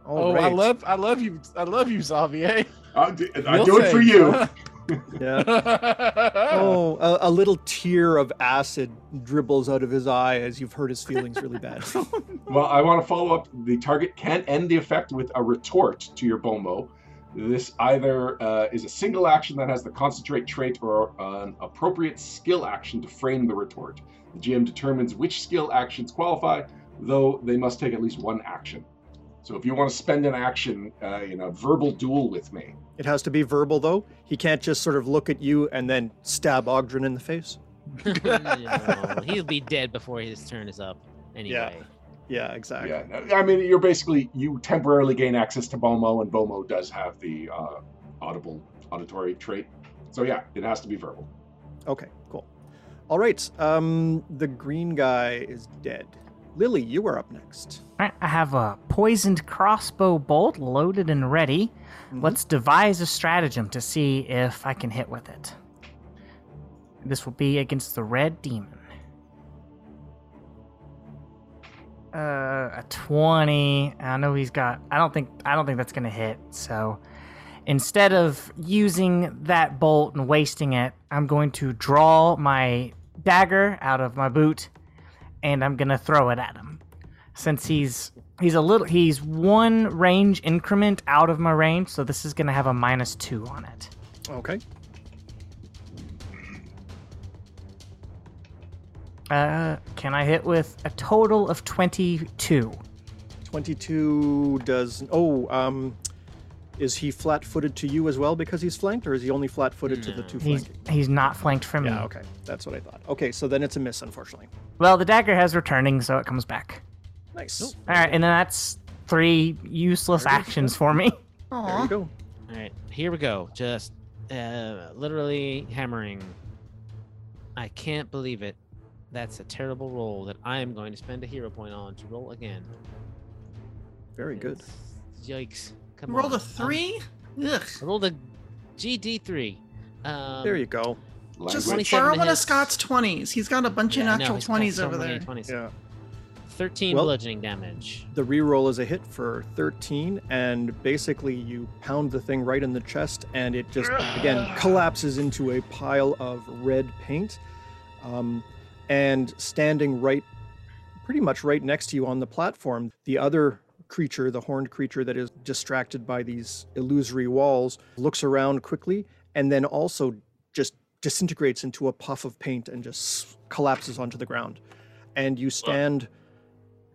All oh, I love, I love you, I love you, Xavier. I'll do, I do it for you. Yeah. oh, Oh, a, a little tear of acid dribbles out of his eye as you've hurt his feelings really bad. Well, I want to follow up. The target can end the effect with a retort to your Bon Mot. This either uh, is a single action that has the concentrate trait or an appropriate skill action to frame the retort. The GM determines which skill actions qualify, though they must take at least one action. So if you want to spend an action uh, in a verbal duel with me, it has to be verbal though. He can't just sort of look at you and then stab Ogdrin in the face. No, he'll be dead before his turn is up. Anyway. Yeah, exactly. yeah, I mean, you're basically you temporarily gain access to Bon Mot, and Bon Mot does have the uh, audible auditory trait. So yeah, it has to be verbal. Okay, cool. All right. Um, the green guy is dead. Lily, you are up next. Alright, I have a poisoned crossbow bolt loaded and ready. Mhm. Let's devise a stratagem to see if I can hit with it. This will be against the red demon. Uh, a twenty. I know he's got. I don't think. I don't think that's gonna hit. So, instead of using that bolt and wasting it, I'm going to draw my dagger out of my boot, and I'm gonna throw it at him. Since he's he's a little he's one range increment out of my range, so this is gonna have a minus two on it. Okay. Uh, can I hit with a total of twenty-two? 22 does. Oh, um, is he flat footed to you as well because he's flanked, or is he only flat footed to the two He's flanking? he's not flanked from me. Yeah, okay. That's what I thought. Okay, so then it's a miss, unfortunately. Well, the dagger has returning, so it comes back. Nice. All right, and then that's three useless Very actions for me. There Aw. you go. All right, here we go. Just uh, literally hammering. I can't believe it. That's a terrible roll that I am going to spend a hero point on to roll again. Very good. Yikes! Come You rolled on. a three? Ugh. I rolled a GD3. Um, There you go. Just Language. 27 borrow one of. Scott's 20s. He's got a bunch yeah, of natural he's 20s so over there. 20s. Yeah. 13 Well- bludgeoning damage. The reroll is a hit for 13, and basically you pound the thing right in the chest, and it just, again, collapses into a pile of red paint. Um, and standing right, pretty much right next to you on the platform, the other creature, the horned creature that is distracted by these illusory walls, looks around quickly and then also just disintegrates into a puff of paint and just collapses onto the ground. And you stand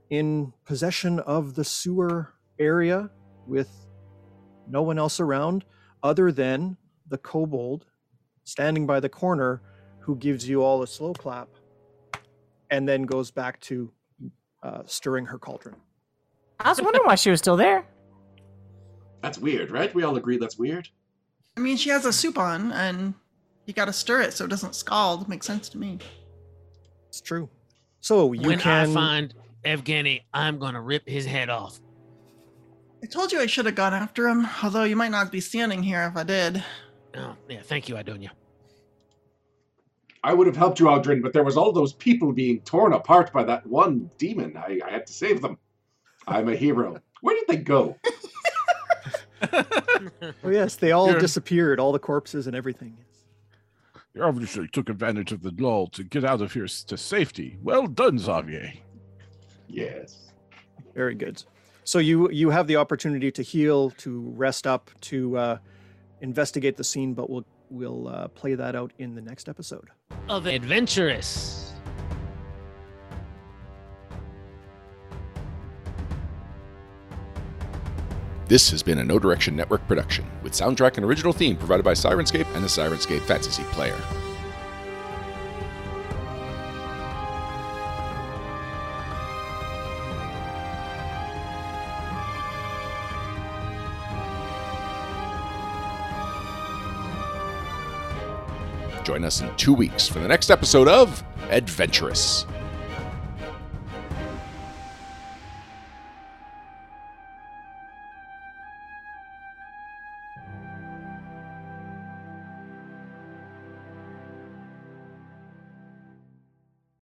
in possession of the sewer area with no one else around other than the kobold standing by the corner who gives you all a slow clap and then goes back to uh, stirring her cauldron. I was wondering why she was still there. That's weird, right? We all agree that's weird. I mean, she has a soup on, and you gotta stir it so it doesn't scald. Makes sense to me. It's true. So you when can I find Evgeny, I'm going to rip his head off. I told you I should have gone after him, although you might not be standing here if I did. Oh, yeah, thank you, Idonia. I would have helped you, Aldrin, but there was all those people being torn apart by that one demon. I, I had to save them. I'm a hero. Where did they go? Oh yes, they all You're- disappeared, all the corpses and everything. You obviously took advantage of the lull to get out of here to safety. Well done, Xavier. Yes. Very good. So you you have the opportunity to heal, to rest up, to uh, investigate the scene, but we'll we'll uh, play that out in the next episode. Of adventurous. This has been a No Direction Network production, with soundtrack and original theme provided by Sirenscape and the Sirenscape Fantasy Player. Join us in two weeks for the next episode of Adventurous.